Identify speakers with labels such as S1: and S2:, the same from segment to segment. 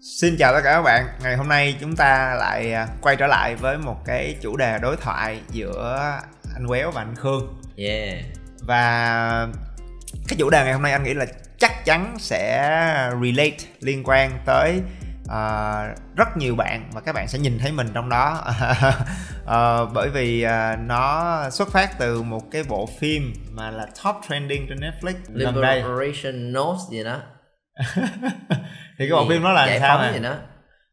S1: Xin chào tất cả các bạn. Ngày hôm nay chúng ta lại à, quay trở lại với một cái chủ đề đối thoại giữa anh Quéo và anh Khương.
S2: Yeah.
S1: Và cái chủ đề ngày hôm nay anh nghĩ là chắc chắn sẽ relate liên quan tới uh, rất nhiều bạn và các bạn sẽ nhìn thấy mình trong đó uh, bởi vì uh, nó xuất phát từ một cái bộ phim mà là top trending trên Netflix
S2: gần đây Liberation Notes gì đó
S1: thì cái bộ phim đó là
S2: giải
S1: sao
S2: phóng gì đó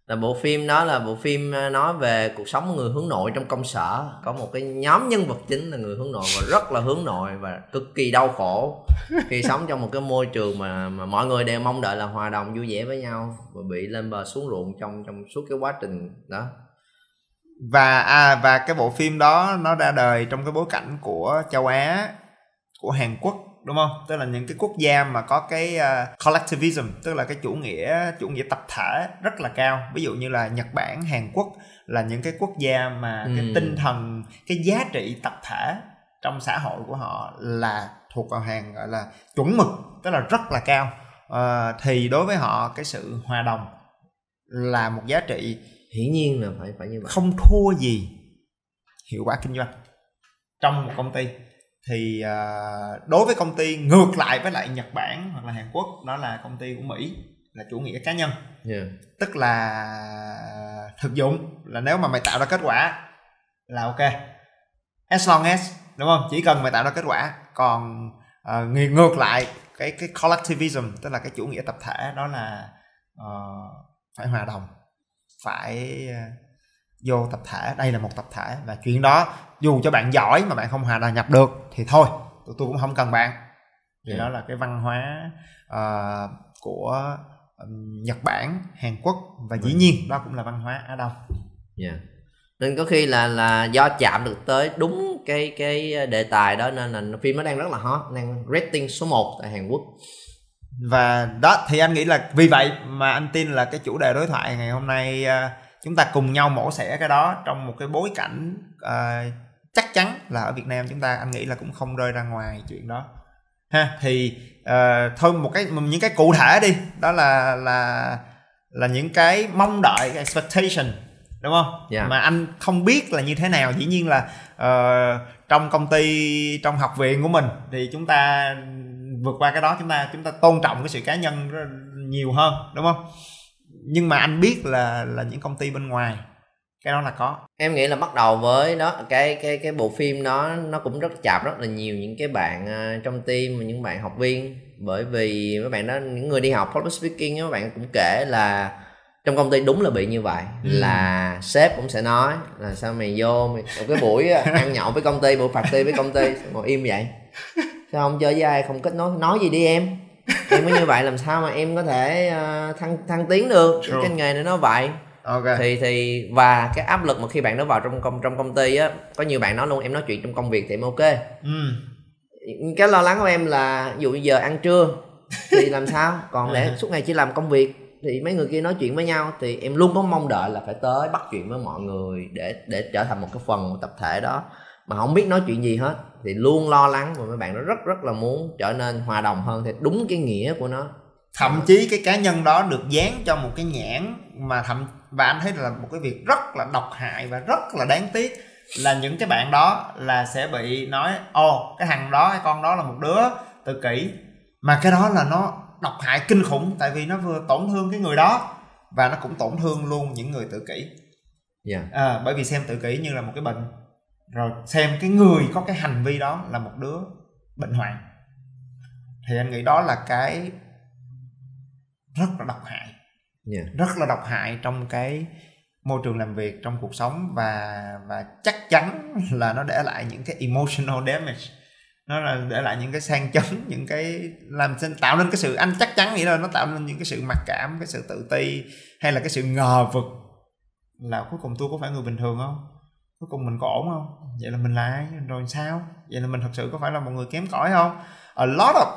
S2: là bộ phim đó là bộ phim ờ, nói về cuộc sống của người hướng nội trong công sở. Có một cái nhóm nhân vật chính là người hướng nội và rất là hướng nội và cực kỳ đau khổ khi sống trong một cái môi trường mà mà mọi người đều mong đợi là hòa đồng vui vẻ với nhau và bị lên bờ xuống ruộng trong trong suốt cái quá trình đó.
S1: Và à và cái bộ phim đó nó ra đời trong cái bối cảnh của châu Á của Hàn Quốc đúng không? Tức là những cái quốc gia mà có cái uh, collectivism tức là cái chủ nghĩa chủ nghĩa tập thể rất là cao. Ví dụ như là nhật bản hàn quốc là những cái quốc gia mà ừ. cái tinh thần cái giá trị tập thể trong xã hội của họ là thuộc vào hàng gọi là chuẩn mực tức là rất là cao. Uh, thì đối với họ cái sự hòa đồng là một giá trị
S2: hiển nhiên là phải phải như vậy.
S1: không thua gì hiệu quả kinh doanh trong một công ty thì uh, đối với công ty ngược lại với lại Nhật Bản hoặc là Hàn Quốc đó là công ty của Mỹ là chủ nghĩa cá nhân.
S2: Yeah.
S1: tức là thực dụng là nếu mà mày tạo ra kết quả là ok. As long as đúng không? Chỉ cần mày tạo ra kết quả. Còn uh, ngược lại cái cái collectivism tức là cái chủ nghĩa tập thể đó là uh, phải hòa đồng phải uh, vô tập thể. Đây là một tập thể và chuyện đó dù cho bạn giỏi mà bạn không hòa đồng nhập được thì thôi tụi tôi cũng không cần bạn thì yeah. đó là cái văn hóa uh, của um, Nhật Bản Hàn Quốc và dĩ nhiên đó cũng là văn hóa Á Đông
S2: yeah. nên có khi là là do chạm được tới đúng cái cái đề tài đó nên là phim nó đang rất là hot đang rating số 1 tại Hàn Quốc
S1: và đó thì anh nghĩ là vì vậy mà anh tin là cái chủ đề đối thoại ngày hôm nay uh, chúng ta cùng nhau mổ xẻ cái đó trong một cái bối cảnh uh, chắn là ở Việt Nam chúng ta anh nghĩ là cũng không rơi ra ngoài chuyện đó ha thì uh, thôi một cái những cái cụ thể đi đó là là là những cái mong đợi cái expectation đúng không yeah. Dạ. mà anh không biết là như thế nào dĩ nhiên là uh, trong công ty trong học viện của mình thì chúng ta vượt qua cái đó chúng ta chúng ta tôn trọng cái sự cá nhân nhiều hơn đúng không nhưng mà anh biết là là những công ty bên ngoài cái đó là có.
S2: Em nghĩ là bắt đầu với đó cái cái cái bộ phim đó nó cũng rất chạp rất là nhiều những cái bạn uh, trong team và những bạn học viên. Bởi vì mấy bạn đó những người đi học public speaking các bạn cũng kể là trong công ty đúng là bị như vậy. Ừ. là sếp cũng sẽ nói là sao mày vô mày một cái buổi ăn nhậu với công ty buổi party với công ty ngồi im vậy. Sao không chơi với ai không kết nối nói gì đi em. Em mới như vậy làm sao mà em có thể uh, thăng thăng tiến được? Cái nghề này nó vậy
S1: okay.
S2: thì thì và cái áp lực mà khi bạn nó vào trong công trong công ty á có nhiều bạn nói luôn em nói chuyện trong công việc thì em ok.
S1: Ừ.
S2: cái lo lắng của em là ví dụ giờ ăn trưa thì làm sao? Còn lẽ suốt ngày chỉ làm công việc thì mấy người kia nói chuyện với nhau thì em luôn có mong đợi là phải tới bắt chuyện với mọi người để để trở thành một cái phần một tập thể đó. Mà không biết nói chuyện gì hết thì luôn lo lắng và mấy bạn nó rất rất là muốn trở nên hòa đồng hơn. Thì đúng cái nghĩa của nó
S1: thậm chí cái cá nhân đó được dán cho một cái nhãn mà thậm và anh thấy là một cái việc rất là độc hại và rất là đáng tiếc là những cái bạn đó là sẽ bị nói ồ cái thằng đó cái con đó là một đứa tự kỷ. Mà cái đó là nó độc hại kinh khủng tại vì nó vừa tổn thương cái người đó và nó cũng tổn thương luôn những người tự kỷ.
S2: Yeah.
S1: à, bởi vì xem tự kỷ như là một cái bệnh rồi xem cái người có cái hành vi đó là một đứa bệnh hoạn. Thì anh nghĩ đó là cái rất là độc hại.
S2: Yeah.
S1: rất là độc hại trong cái môi trường làm việc trong cuộc sống và và chắc chắn là nó để lại những cái emotional damage. Nó là để lại những cái sang chấn những cái làm sinh tạo nên cái sự anh chắc chắn nghĩ là nó tạo nên những cái sự mặc cảm cái sự tự ti hay là cái sự ngờ vực là cuối cùng tôi có phải người bình thường không? Cuối cùng mình có ổn không? Vậy là mình là ai? Rồi sao? Vậy là mình thật sự có phải là một người kém cỏi không? A lot of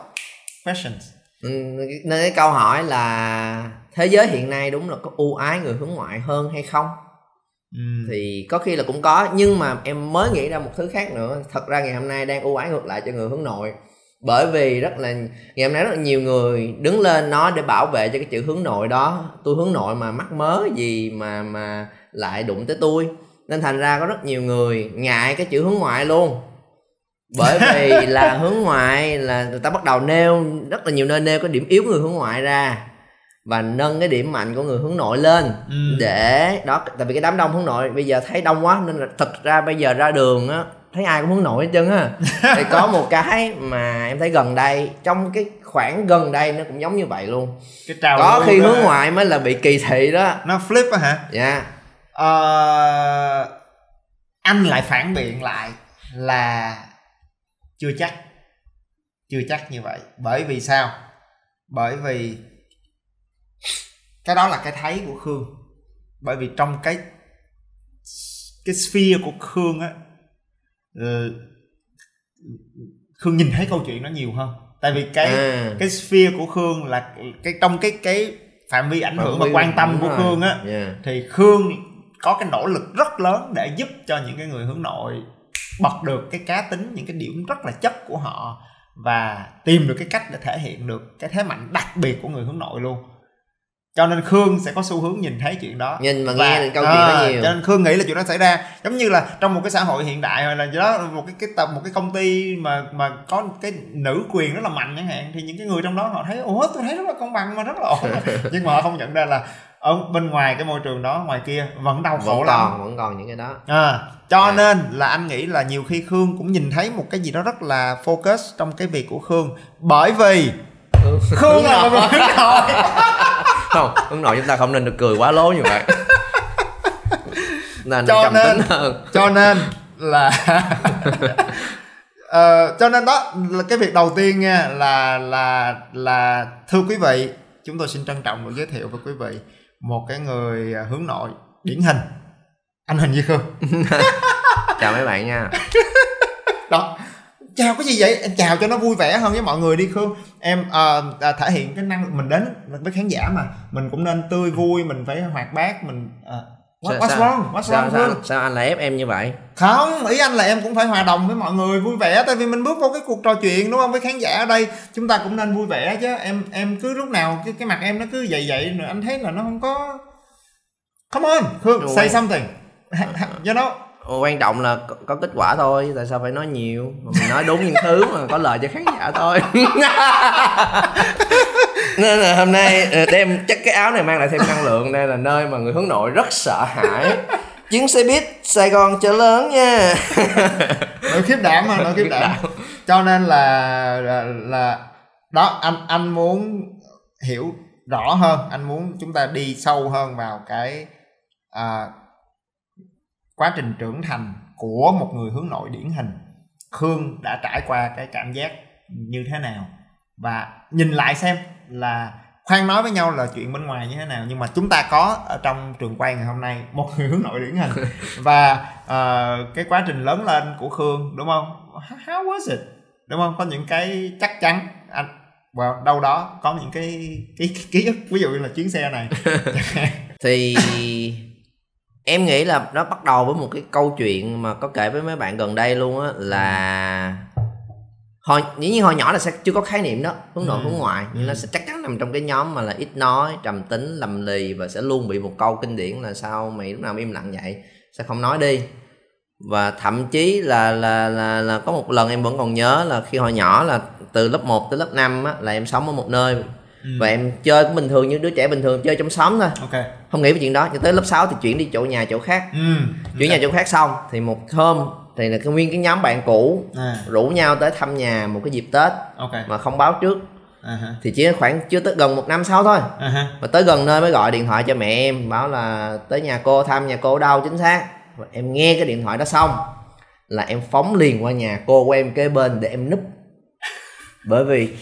S1: questions
S2: nên cái câu hỏi là thế giới hiện nay đúng là có ưu ái người hướng ngoại hơn hay không?
S1: Ừ.
S2: thì có khi là cũng có nhưng mà em mới nghĩ ra một thứ khác nữa. Thật ra ngày hôm nay đang ưu ái ngược lại cho người hướng nội. Bởi vì rất là ngày hôm nay rất là nhiều người đứng lên nói để bảo vệ cho cái chữ hướng nội đó. Tôi hướng nội mà mắc mớ gì mà mà lại đụng tới tôi. Nên thành ra có rất nhiều người ngại cái chữ hướng ngoại luôn bởi vì là hướng ngoại là người ta bắt đầu nêu rất là nhiều nơi nêu cái điểm yếu của người hướng ngoại ra và nâng cái điểm mạnh của người hướng nội lên
S1: Ừ.
S2: để đó tại vì cái đám đông hướng nội bây giờ thấy đông quá nên là thật ra bây giờ ra đường á thấy ai cũng hướng nội hết trơn á. Thì có một cái mà em thấy gần đây trong cái khoảng gần đây nó cũng giống như vậy luôn.
S1: Cái trào
S2: có khi hướng ngoại mới là bị kỳ thị đó.
S1: Nó flip á hả?
S2: Dạ.
S1: Ờ, anh lại phản biện lại là chưa chắc. Chưa chắc như vậy. Bởi vì sao? Bởi vì cái đó là cái thấy của khương. Bởi vì trong cái cái sphere của khương á ờ, khương nhìn thấy câu chuyện nó nhiều hơn. Tại vì cái
S2: à,
S1: cái sphere của khương là cái trong cái cái phạm vi ảnh hưởng và quan tâm của
S2: rồi.
S1: khương á
S2: Dạ.
S1: thì khương có cái nỗ lực rất lớn để giúp cho những cái người hướng nội bật được cái cá tính những cái điểm rất là chất của họ và tìm được cái cách để thể hiện được cái thế mạnh đặc biệt của người hướng nội luôn. Cho nên khương sẽ có xu hướng nhìn thấy chuyện đó.
S2: Nhìn mà
S1: Và-
S2: nghe được câu chuyện đó
S1: à,
S2: nhiều.
S1: cho nên khương nghĩ là chuyện đó xảy ra. Giống như là trong một cái xã hội hiện đại hoặc là đó một cái cái tập một cái công ty mà mà có cái nữ quyền rất là mạnh chẳng hạn thì những cái người trong đó họ thấy ủa tôi thấy rất là công bằng mà rất là ổn. Nhưng mà họ không nhận ra là ở bên ngoài cái môi trường đó ngoài kia vẫn đau khổ
S2: vẫn
S1: lắm.
S2: còn vẫn còn những cái đó.
S1: À, cho
S2: À.
S1: nên là anh nghĩ là nhiều khi khương cũng nhìn thấy một cái gì đó rất là focus trong cái việc của khương. Bởi vì khương là một người hướng nội.
S2: Không hướng nội chúng ta không nên được cười quá lố như vậy. Nên
S1: Cho nên-
S2: hơn.
S1: cho nên là Ờ, cho nên đó là cái việc đầu tiên nha là là là thưa quý vị chúng tôi xin trân trọng được giới thiệu với quý vị một cái người à, hướng nội điển hình. Anh hình như khương.
S2: Chào mấy bạn nha.
S1: Đó. Chào cái gì vậy? Em chào cho nó vui vẻ hơn với mọi người đi khương. Em ờ, à, thể hiện cái năng mình đến với khán giả mà. Mình cũng nên tươi vui mình phải hoạt bát mình ờ, what, what's
S2: sao,
S1: wrong? What's
S2: sao,
S1: wrong
S2: sao, sao anh lại ép em như vậy?
S1: Không ý anh là em cũng phải hòa đồng với mọi người vui vẻ tại vì mình bước vào cái cuộc trò chuyện đúng không? Với khán giả ở đây chúng ta cũng nên vui vẻ chứ. Em em cứ lúc nào cái, cái mặt em nó cứ vậy vậy rồi anh thấy là nó không có come on Khương
S2: Rồi.
S1: say something. You know?
S2: Ồ, quan trọng là có, có kết quả thôi tại sao phải nói nhiều? Mà mình nói đúng những thứ mà có lợi cho khán giả thôi nên là hôm nay ờ, đem chắc cái áo này mang lại thêm năng lượng. Đây là nơi mà người hướng nội rất sợ hãi. Chuyến xe buýt sài gòn chợ lớn nha.
S1: Nội khiếp đảm mà nội khiếp đảm. Cho nên là, là là đó anh anh muốn hiểu rõ hơn. Anh muốn chúng ta đi sâu hơn vào cái à, quá trình trưởng thành của một người hướng nội điển hình. Khương đã trải qua cái cảm giác như thế nào? Và nhìn lại xem là khoan nói với nhau là chuyện bên ngoài như thế nào nhưng mà chúng ta có ở trong trường quay ngày hôm nay một người hướng nội điển hình. Và ờ, cái quá trình lớn lên của khương đúng không? How was it? Đúng không? Có những cái chắc chắn. Anh well, đâu đó có những cái cái, cái ký ức ví dụ như là chuyến xe này.
S2: Thì em nghĩ là nó bắt đầu với một cái câu chuyện mà có kể với mấy bạn gần đây luôn á là hồi dĩ nhiên hồi nhỏ là sẽ chưa có khái niệm đó hướng nội
S1: Ừ.
S2: hướng ngoại. Nhưng nó sẽ chắc chắn nằm trong cái nhóm mà là ít nói trầm tính lầm lì và sẽ luôn bị một câu kinh điển là sao mày lúc nào im lặng vậy? Sao không nói đi. Và thậm chí là là là là có một lần em vẫn còn nhớ là khi hồi nhỏ là từ lớp 1 tới lớp 5 á là em sống ở một nơi và em chơi cũng bình thường như đứa trẻ bình thường chơi trong xóm thôi.
S1: Ok.
S2: Không nghĩ về chuyện đó cho tới lớp 6 thì chuyển đi chỗ nhà chỗ khác.
S1: Ừ.
S2: chuyển nhà chỗ khác xong thì một hôm thì là cái nguyên cái nhóm bạn cũ
S1: à,
S2: rủ nhau tới thăm nhà một cái dịp tết
S1: ok.
S2: mà không báo trước.
S1: Ha,
S2: thì chỉ khoảng chưa tới gần một năm sau thôi.
S1: Ha.
S2: mà tới gần nơi mới gọi điện thoại cho mẹ em bảo là tới nhà cô thăm nhà cô đâu chính xác. Và em nghe cái điện thoại đó xong là em phóng liền qua nhà cô của em kế bên để em núp. Bởi vì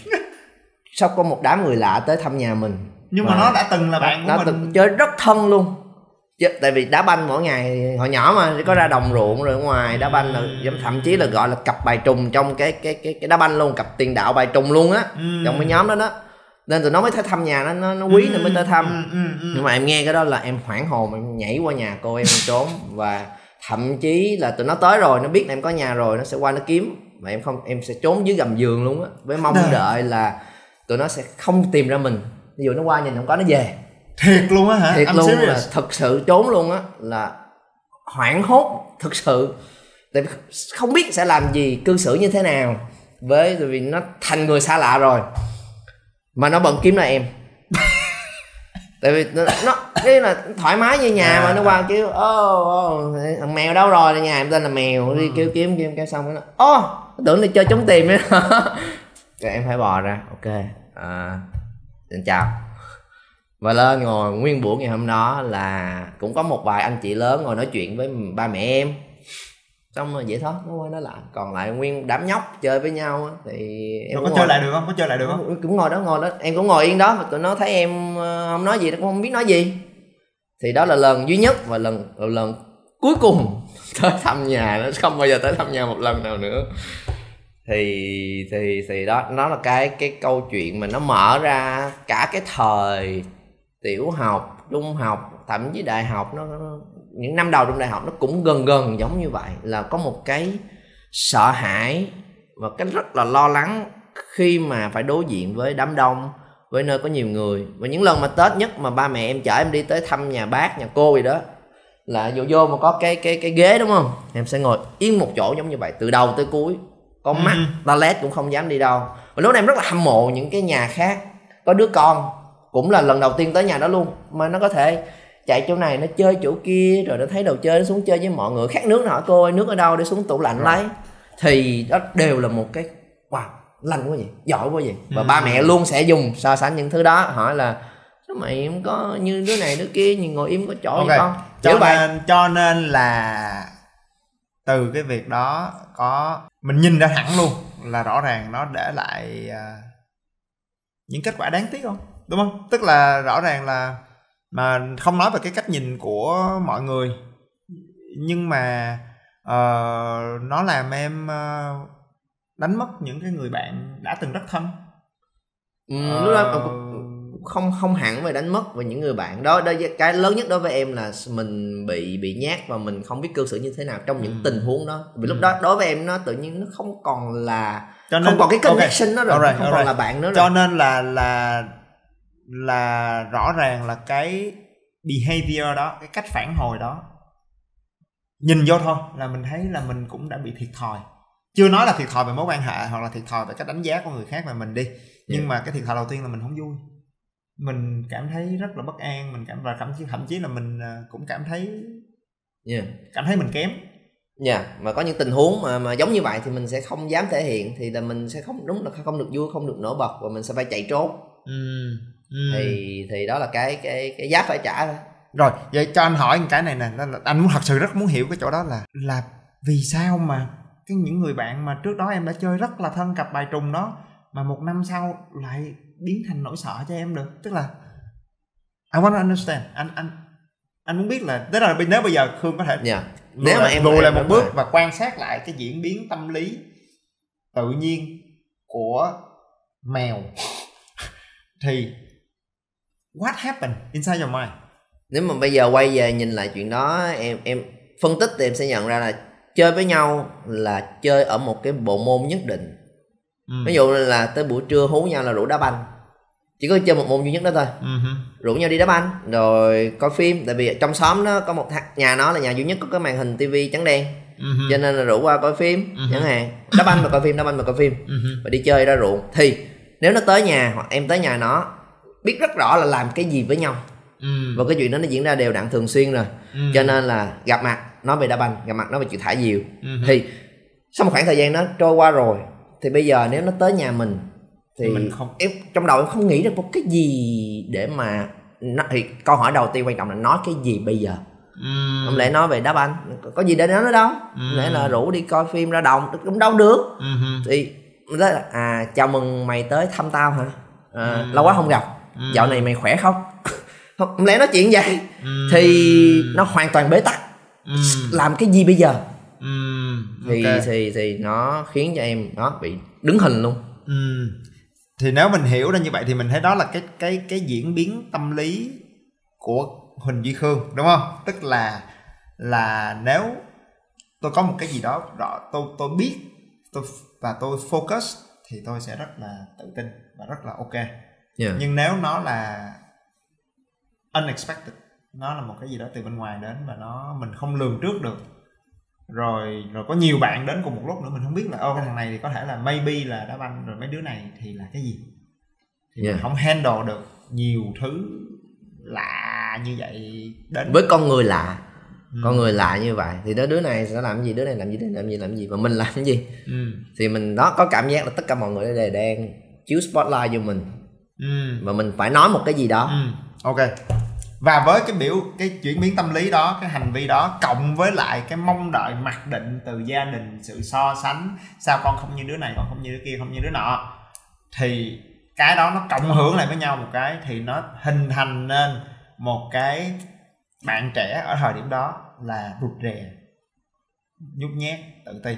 S2: sao có một đám người lạ tới thăm nhà mình.
S1: Nhưng mà
S2: Và
S1: nó đã từng là bạn của
S2: nó
S1: mình.
S2: từng chơi rất thân luôn Chứ, tại vì đá banh mỗi ngày hồi nhỏ mà có ra đồng ruộng rồi ngoài đá banh là thậm chí là gọi là cặp bài trùng trong cái cái cái cái đá banh luôn cặp tiền đạo bài trùng luôn á
S1: Ừ.
S2: trong cái nhóm đó đó. Nên tụi nó mới tới thăm nhà nó nó, nó quý nên mới tới thăm.
S1: ừ, ừ, ừ.
S2: nhưng mà em nghe cái đó là em hoảng hồn em nhảy qua nhà cô em, trốn. Và thậm chí là tụi nó tới rồi nó biết là em có nhà rồi nó sẽ qua nó kiếm. Mà em không em sẽ trốn dưới gầm giường luôn á với mong đợi là tụi nó sẽ không tìm ra mình. Ví dụ nó qua nhìn không có nó về
S1: thiệt luôn á hả?
S2: Thiệt
S1: I'm
S2: luôn
S1: serious.
S2: là thật sự trốn luôn á là hoảng hốt thực sự. Tại vì không biết sẽ làm gì cư xử như thế nào với tại vì nó thành người xa lạ rồi. Mà nó bận kiếm là em. Tại vì nó, nó cái là thoải mái như nhà mà nó qua kêu ô ô thằng mèo đâu rồi? Nhà em tên là mèo đi kêu kiếm kiếm cái xong nó ô nó tưởng đi chơi trốn tìm ấy. Rồi em phải bò ra ok. À, xin chào và lên ngồi nguyên buổi ngày hôm đó là cũng có một vài anh chị lớn ngồi nói chuyện với ba mẹ em. Xong rồi vậy thôi nó quay nó lại. Còn lại nguyên đám nhóc chơi với nhau á, thì em
S1: có chơi
S2: ngồi-
S1: lại được không? Có chơi lại được không?
S2: Cũng ngồi đó ngồi đó. Em cũng ngồi yên đó mà tụi nó thấy em ờ, không nói gì nó cũng không biết nói gì. Thì đó là lần duy nhất và lần là lần cuối cùng tới thăm nhà. Nó không bao giờ tới thăm nhà một lần nào nữa. Thì thì thì đó nó là cái cái câu chuyện mà nó mở ra cả cái thời tiểu học trung học thậm chí đại học nó, nó những năm đầu trong đại học nó cũng gần gần giống như vậy là có một cái sợ hãi và cái rất là lo lắng khi mà phải đối diện với đám đông với nơi có nhiều người. Và những lần mà tết nhất mà ba mẹ em chở em đi tới thăm nhà bác nhà cô gì đó là vô vô mà có cái cái cái ghế đúng không? Em sẽ ngồi yên một chỗ giống như vậy từ đầu tới cuối con mắt
S1: Ừ.
S2: toilet cũng không dám đi đâu. Và lúc này em rất là hâm mộ những cái nhà khác có đứa con cũng là lần đầu tiên tới nhà đó luôn. Mà nó có thể chạy chỗ này nó chơi chỗ kia rồi nó thấy đồ chơi nó xuống chơi với mọi người. Khát nước nó hỏi cô ơi nước ở đâu để xuống tủ lạnh lấy. Thì đó đều là một cái wow lành quá vậy giỏi quá vậy. Và
S1: Ừ.
S2: ba mẹ luôn sẽ dùng so sánh những thứ đó. Hỏi là sao mày không có như đứa này đứa kia nhưng ngồi im có chỗ
S1: ok
S2: gì con
S1: cho
S2: kiểu vậy
S1: nên cho nên là từ cái việc đó có mình nhìn ra thẳng luôn là rõ ràng nó để lại à, những kết quả đáng tiếc không đúng không? Tức là rõ ràng là mà không nói về cái cách nhìn của mọi người. Nhưng mà ờ, nó làm em ờ, đánh mất những cái người bạn đã từng rất thân.
S2: Ừ, lúc đó không không hẳn về đánh mất về những người bạn đó. Đó cái lớn nhất đối với em là mình bị bị nhát và mình không biết cư xử như thế nào trong những
S1: Ừ.
S2: tình huống đó. Vì lúc
S1: Ừ.
S2: đó đối với em nó tự nhiên nó không còn là
S1: cho
S2: không còn cái connection đó rồi
S1: Alright,
S2: không còn
S1: alright.
S2: là bạn nữa rồi.
S1: cho nên là là là rõ ràng là cái behavior đó cái cách phản hồi đó nhìn vô thôi là mình thấy là mình cũng đã bị thiệt thòi chưa nói là thiệt thòi về mối quan hệ hoặc là thiệt thòi về cách đánh giá của người khác về mình đi nhưng
S2: Yeah.
S1: mà cái thiệt thòi đầu tiên là mình không vui mình cảm thấy rất là bất an mình cảm và thậm chí thậm chí là mình à, cũng cảm thấy
S2: yeah.
S1: cảm thấy mình kém
S2: Dạ, mà có những tình huống mà mà giống như vậy thì mình sẽ không dám thể hiện thì là mình sẽ không đúng là không được vui, không được nổi bật và mình sẽ phải chạy trốn.
S1: ừ. Ừ.
S2: Thì thì đó là cái cái cái giá phải trả thôi.
S1: Rồi, vậy cho anh hỏi một cái này nè, anh muốn thật sự rất muốn hiểu cái chỗ đó là là vì sao mà cái những người bạn mà trước đó em đã chơi rất là thân cặp bài trùng đó mà một năm sau lại biến thành nỗi sợ cho em được, tức là I want to understand. Anh anh anh muốn biết là tức là nếu bây giờ Khương có thể
S2: Dạ.
S1: nếu mà em lùi lại một bước
S2: rồi.
S1: và quan sát lại cái diễn biến tâm lý tự nhiên của mèo thì what happened inside your mind?
S2: Nếu mà bây giờ quay về nhìn lại chuyện đó em em phân tích thì em sẽ nhận ra là chơi với nhau là chơi ở một cái bộ môn nhất định.
S1: Ừ.
S2: Ví dụ là tới buổi trưa hú nhau là rủ đá banh. Chỉ có chơi một môn duy nhất đó thôi.
S1: Hứ.
S2: rủ nhau đi đá banh rồi coi phim tại vì trong xóm nó có một thằng nhà nó là nhà duy nhất có cái màn hình tivi trắng đen
S1: hứ.
S2: cho nên là rủ qua coi phim
S1: Ừ.
S2: chẳng hạn đá banh mà coi phim đá banh mà coi phim
S1: hứ.
S2: và đi chơi ra ruộng thì nếu nó tới nhà hoặc em tới nhà nó biết rất rõ là làm cái gì với nhau.
S1: Ừ.
S2: và cái chuyện đó nó diễn ra đều đặn thường xuyên rồi.
S1: Ừ.
S2: cho nên là gặp mặt nói về đá banh gặp mặt nói về chuyện thả diều.
S1: Ừ.
S2: Thì sau một khoảng thời gian đó trôi qua rồi thì bây giờ nếu nó tới nhà mình thì
S1: Mình không-
S2: em trong đầu em không nghĩ được một cái gì để mà nó, thì câu hỏi đầu tiên quan trọng là nói cái gì bây giờ?
S1: Ừ.
S2: không lẽ nói về đá banh? Có- gì để nói nữa đâu. Không lẽ là rủ đi coi phim ra đồng cũng đâu được.
S1: Ừ.
S2: Thì nói là à chào mừng mày tới thăm tao hả? À,
S1: Ừ.
S2: lâu quá không gặp
S1: Ừ.
S2: dạo này mày khỏe không không lẽ nói chuyện vậy
S1: Ừ.
S2: thì nó hoàn toàn bế tắc
S1: Ừ.
S2: làm cái gì bây giờ
S1: Ừ.
S2: thì
S1: Ok.
S2: thì thì nó khiến cho em nó bị đứng hình luôn
S1: Ừ. thì nếu mình hiểu ra như vậy thì mình thấy đó là cái cái cái diễn biến tâm lý của Huỳnh Duy Khương đúng không tức là là nếu tôi có một cái gì đó rõ tôi tôi biết tôi và tôi focus thì tôi sẽ rất là tự tin và rất là ok
S2: yeah.
S1: nhưng nếu nó là unexpected nó là một cái gì đó từ bên ngoài đến và nó mình không lường trước được rồi rồi có nhiều bạn đến cùng một lúc nữa mình không biết là ô cái thằng này thì có thể là maybe là đá banh rồi mấy đứa này thì là cái gì? Thì
S2: Yeah.
S1: mình không handle được nhiều thứ lạ như vậy đến
S2: với con người lạ.
S1: Ừ.
S2: con người lạ như vậy. Thì đó đứa này sẽ làm gì? Đứa này làm gì? Đứa này làm gì? Làm gì? Và mình làm cái gì?
S1: Ừ.
S2: thì mình đó có cảm giác là tất cả mọi người đều đang chiếu spotlight vô mình
S1: Ừ.
S2: và mình phải nói một cái gì đó
S1: Ừ. ok và với cái biểu cái chuyển biến tâm lý đó cái hành vi đó cộng với lại cái mong đợi mặc định từ gia đình sự so sánh sao con không như đứa này con không như đứa kia không như đứa nọ thì cái đó nó cộng hưởng lại với nhau một cái thì nó hình thành nên một cái bạn trẻ ở thời điểm đó là rụt rè nhút nhát tự ti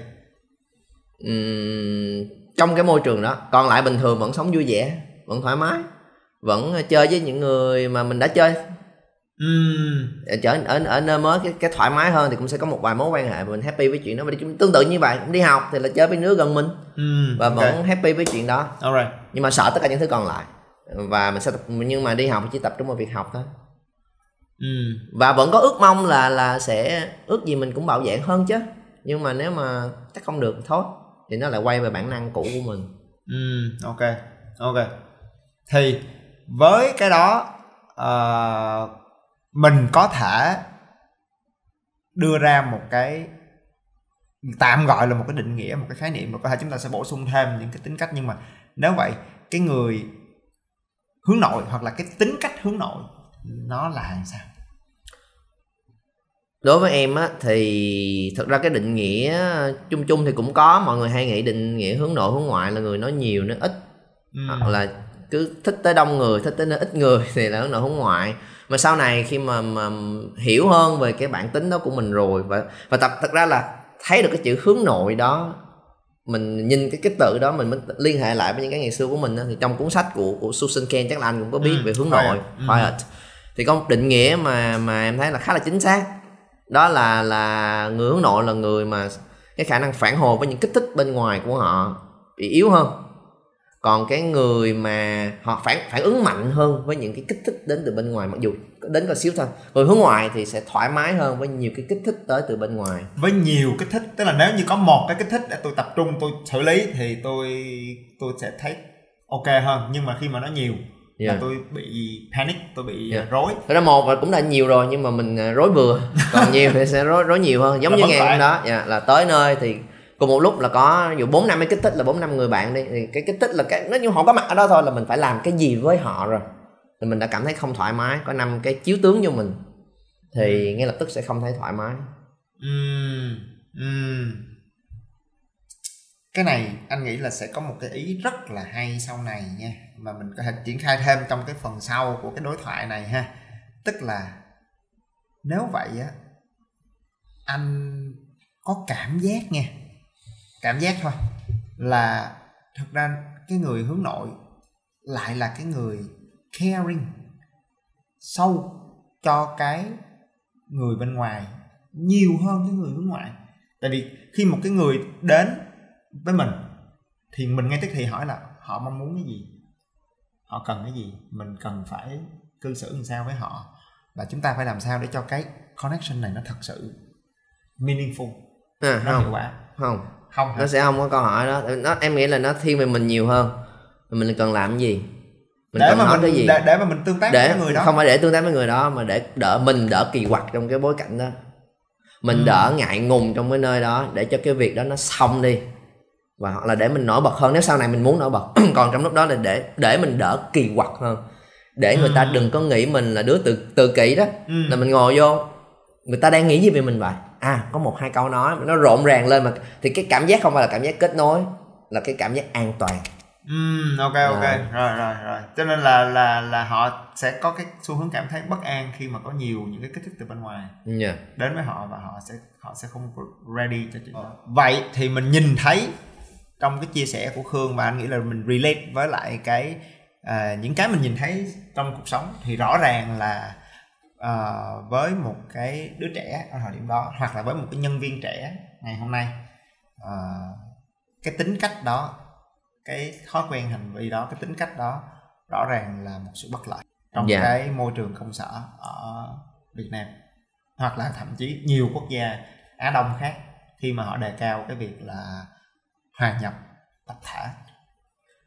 S2: Ừm, trong cái môi trường đó còn lại bình thường vẫn sống vui vẻ vẫn thoải mái vẫn chơi với những người mà mình đã chơi.
S1: Ừm,
S2: ở ở ở nơi mới cái, cái thoải mái hơn thì cũng sẽ có một vài mối quan hệ mình happy với chuyện đó. Và tương tự như vậy cũng đi học thì là chơi với đứa gần mình
S1: ừm,
S2: và
S1: ok.
S2: vẫn happy với chuyện đó.
S1: Alright.
S2: nhưng mà sợ tất cả những thứ còn lại và mình sẽ tập, nhưng mà đi học thì chỉ tập trung vào việc học thôi.
S1: Ừm,
S2: và vẫn có ước mong là là sẽ ước gì mình cũng bảo vệ hơn chứ. Nhưng mà nếu mà chắc không được thôi thì nó lại quay về bản năng cũ của mình.
S1: Ừm, ok ok thì với cái đó ờ, mình có thể đưa ra một cái tạm gọi là một cái định nghĩa một cái khái niệm và có thể chúng ta sẽ bổ sung thêm những cái tính cách. Nhưng mà nếu vậy cái người hướng nội hoặc là cái tính cách hướng nội nó là làm sao?
S2: Đối với em á thì thật ra cái định nghĩa chung chung thì cũng có. Mọi người hay nghĩ định nghĩa hướng nội hướng ngoại là người nói nhiều nói ít
S1: Ừm,
S2: hoặc là cứ thích tới đông người thích tới nơi ít người thì là hướng nội hướng ngoại mà sau này khi mà, mà hiểu hơn về cái bản tính đó của mình rồi và và tập thật ra là thấy được cái chữ hướng nội đó mình nhìn cái cái tự đó mình mới liên hệ lại với những cái ngày xưa của mình đó. thì trong cuốn sách của của Susan Cain chắc là anh cũng có biết
S1: Ừ,
S2: về hướng
S1: quiet.
S2: nội
S1: Ừ.
S2: quiet thì có một định nghĩa mà mà em thấy là khá là chính xác đó là là người hướng nội là người mà cái khả năng phản hồi với những kích thích bên ngoài của họ bị yếu hơn còn cái người mà họ phản phản ứng mạnh hơn với những cái kích thích đến từ bên ngoài mặc dù đến có xíu thôi người hướng ngoại thì sẽ thoải mái hơn với nhiều cái kích thích tới từ bên ngoài.
S1: Với nhiều kích thích tức là nếu như có một cái kích thích để tôi tập trung tôi xử lý thì tôi tôi sẽ thấy ok hơn. Nhưng mà khi mà nó nhiều
S2: Yeah.
S1: là tôi bị panic tôi bị
S2: Yeah.
S1: rối.
S2: Thật ra một là cũng là nhiều rồi nhưng mà mình à, rối vừa còn nhiều thì sẽ rối rối nhiều hơn. Giống
S1: Là
S2: như ngày hôm đó dạ, là tới nơi thì cùng một lúc là có dụ bốn năm cái kích thích là bốn năm người bạn đi thì cái kích thích là cái nếu như họ có mặt ở đó thôi là mình phải làm cái gì với họ rồi. Thì mình đã cảm thấy không thoải mái có năm cái chiếu tướng vô mình thì ngay lập tức sẽ không thấy thoải mái.
S1: Ừm, ừm. cái này anh nghĩ là sẽ có một cái ý rất là hay sau này nha mà mình có thể triển khai thêm trong cái phần sau của cái đối thoại này ha. Tức là nếu vậy á anh có cảm giác nha cảm giác thôi. Là thật ra cái người hướng nội lại là cái người caring sâu cho cái người bên ngoài nhiều hơn cái người hướng ngoại. Tại vì khi một cái người đến với mình thì mình ngay tức thì hỏi là họ mong muốn cái gì? Họ cần cái gì? Mình cần phải cư xử làm sao với họ? Và chúng ta phải làm sao để cho cái connection này nó thật sự meaningful
S2: à,
S1: nó hiệu
S2: không
S1: quả?
S2: Không
S1: không hả?
S2: Nó sẽ không có câu hỏi đó. Nó em nghĩ là nó thiên về mình nhiều hơn. Mình cần làm cái gì? Mình
S1: để
S2: cần
S1: mà
S2: nói
S1: mình
S2: cái gì?
S1: để, để mà mình tương tác
S2: để
S1: với người đó.
S2: không phải để tương tác với người đó mà để đỡ mình đỡ kỳ quặc trong cái bối cảnh đó. Mình
S1: Ừ.
S2: đỡ ngại ngùng trong cái nơi đó để cho cái việc đó nó xong đi. Và hoặc là để mình nổi bật hơn. Nếu sau này mình muốn nổi bật còn trong lúc đó là để để mình đỡ kỳ quặc hơn. Để người ta
S1: Ừ.
S2: đừng có nghĩ mình là đứa tự tự kỷ đó
S1: ừ.
S2: là mình ngồi vô người ta đang nghĩ gì về mình vậy à có một hai câu nói nó rộn ràng lên mà thì cái cảm giác không phải là cảm giác kết nối là cái cảm giác an toàn.
S1: Ừm, ok ok.
S2: Rồi.
S1: rồi rồi rồi. Cho nên là là là họ sẽ có cái xu hướng cảm thấy bất an khi mà có nhiều những cái kích thích từ bên ngoài.
S2: Dạ.
S1: đến với họ và họ sẽ họ sẽ không ready cho chuyện đó. Vậy thì mình nhìn thấy trong cái chia sẻ của khương và anh nghĩ là mình relate với lại cái à, những cái mình nhìn thấy trong cuộc sống thì rõ ràng là à, với một cái đứa trẻ ở thời điểm đó hoặc là với một cái nhân viên trẻ ngày hôm nay. À, cái tính cách đó cái thói quen hành vi đó cái tính cách đó rõ ràng là một sự bất lợi trong
S2: Dạ.
S1: cái môi trường công sở ở Việt Nam. Hoặc là thậm chí nhiều quốc gia Á Đông khác khi mà họ đề cao cái việc là hòa nhập tập thể.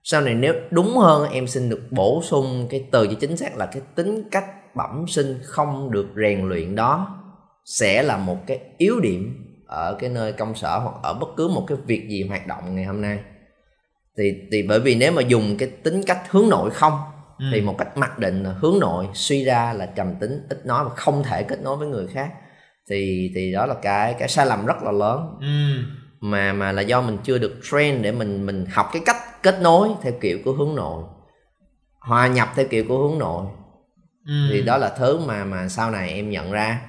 S2: Sau này nếu đúng hơn em xin được bổ sung cái từ cho chính xác là cái tính cách bẩm sinh không được rèn luyện đó sẽ là một cái yếu điểm ở cái nơi công sở hoặc ở bất cứ một cái việc gì hoạt động ngày hôm nay thì thì bởi vì nếu mà dùng cái tính cách hướng nội không
S1: Ừ.
S2: thì một cách mặc định là hướng nội suy ra là trầm tính ít nói và không thể kết nối với người khác thì thì đó là cái cái sai lầm rất là lớn
S1: ừ.
S2: mà mà là do mình chưa được train để mình mình học cái cách kết nối theo kiểu của hướng nội hòa nhập theo kiểu của hướng nội
S1: Ừ.
S2: thì đó là thứ mà mà sau này em nhận ra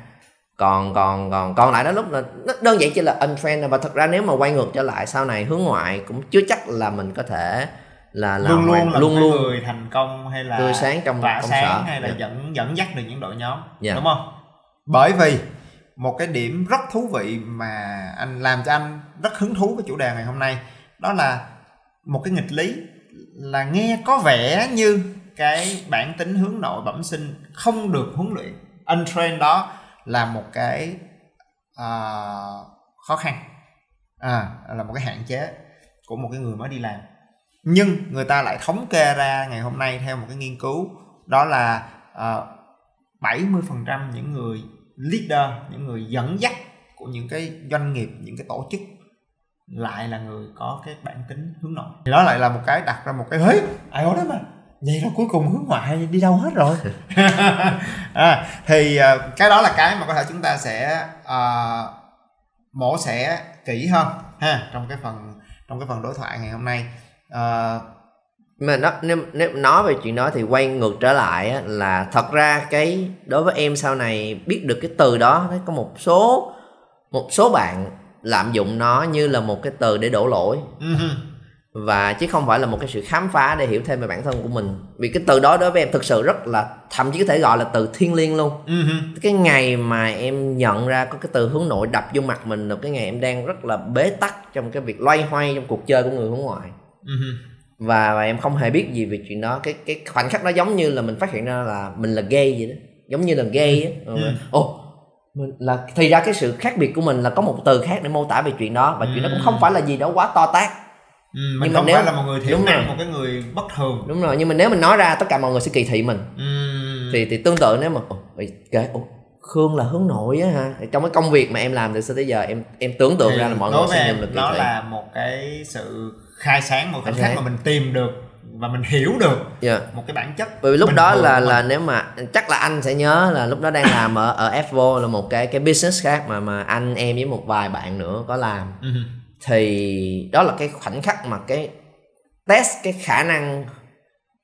S2: còn còn còn còn lại đó lúc là nó đơn giản chỉ là untrained và thật ra nếu mà quay ngược trở lại sau này hướng ngoại cũng chưa chắc là mình có thể là là
S1: luôn luôn là
S2: luôn luôn
S1: người thành công hay là
S2: tươi sáng trong
S1: tỏa
S2: công
S1: sáng
S2: sở
S1: hay là
S2: Dạ.
S1: dẫn dẫn dắt được những đội nhóm
S2: Dạ.
S1: đúng không bởi vì một cái điểm rất thú vị mà anh làm cho anh rất hứng thú với chủ đề ngày hôm nay đó là một cái nghịch lý là nghe có vẻ như cái bản tính hướng nội bẩm sinh không được huấn luyện. Untrained đó là một cái uh, khó khăn. À, là một cái hạn chế của một cái người mới đi làm. Nhưng người ta lại thống kê ra ngày hôm nay theo một cái nghiên cứu đó là à, uh, 70% những người leader những người dẫn dắt của những cái doanh nghiệp những cái tổ chức lại là người có cái bản tính hướng nội. Thì đó lại là một cái đặt ra một cái hế ai đó mà? Vậy là cuối cùng hướng ngoại đi đâu hết rồi? À, thì à, cái đó là cái mà có thể chúng ta sẽ à, mổ xẻ kỹ hơn ha trong cái phần trong cái phần đối thoại ngày hôm nay. À,
S2: mà nó nếu, nếu nói về chuyện đó thì quay ngược trở lại á, là thật ra cái đối với em sau này biết được cái từ đó thấy có một số một số bạn lạm dụng nó như là một cái từ để đổ lỗi.
S1: Uh-huh.
S2: Và chứ không phải là một cái sự khám phá để hiểu thêm về bản thân của mình. Vì cái từ đó đối với em thực sự rất là thậm chí có thể gọi là từ thiên liêng luôn.
S1: Uh-huh.
S2: cái ngày mà em nhận ra có cái từ hướng nội đập vô mặt mình là cái ngày em đang rất là bế tắc trong cái việc loay hoay trong cuộc chơi của người hướng ngoại.
S1: Uh-huh.
S2: và, và em không hề biết gì về chuyện đó. Cái cái khoảnh khắc đó giống như là mình phát hiện ra là mình là gay vậy đó. Giống như là gay á. Mình là thì ra cái sự khác biệt của mình là có một từ khác để mô tả về chuyện đó. Và chuyện đó cũng không phải là gì đó quá to tát
S1: Ừ,
S2: Nhưng
S1: mình
S2: mà
S1: không
S2: nếu-
S1: phải là một người thiểu
S2: đúng
S1: năng
S2: rồi.
S1: một cái người bất thường
S2: đúng rồi nhưng mà nếu mình nói ra tất cả mọi người sẽ kỳ thị mình
S1: Ừm.
S2: thì thì tương tự nếu mà ồ, Khương là hướng nội á ha trong cái công việc mà em làm từ xưa tới giờ em em tưởng tượng
S1: Thì
S2: ra là mọi người sẽ
S1: em,
S2: nhìn được thị
S1: là một cái sự khai sáng một khoảnh
S2: Khai
S1: khắc mà mình tìm được và mình hiểu được
S2: Dạ.
S1: một cái bản chất
S2: bởi vì lúc đó là
S1: của
S2: là nếu mà chắc là anh sẽ nhớ là lúc đó đang làm ở ở Fvo là một cái cái business khác mà mà anh em với một vài bạn nữa có làm
S1: Ừm
S2: thì đó là cái khoảnh khắc mà cái test cái khả năng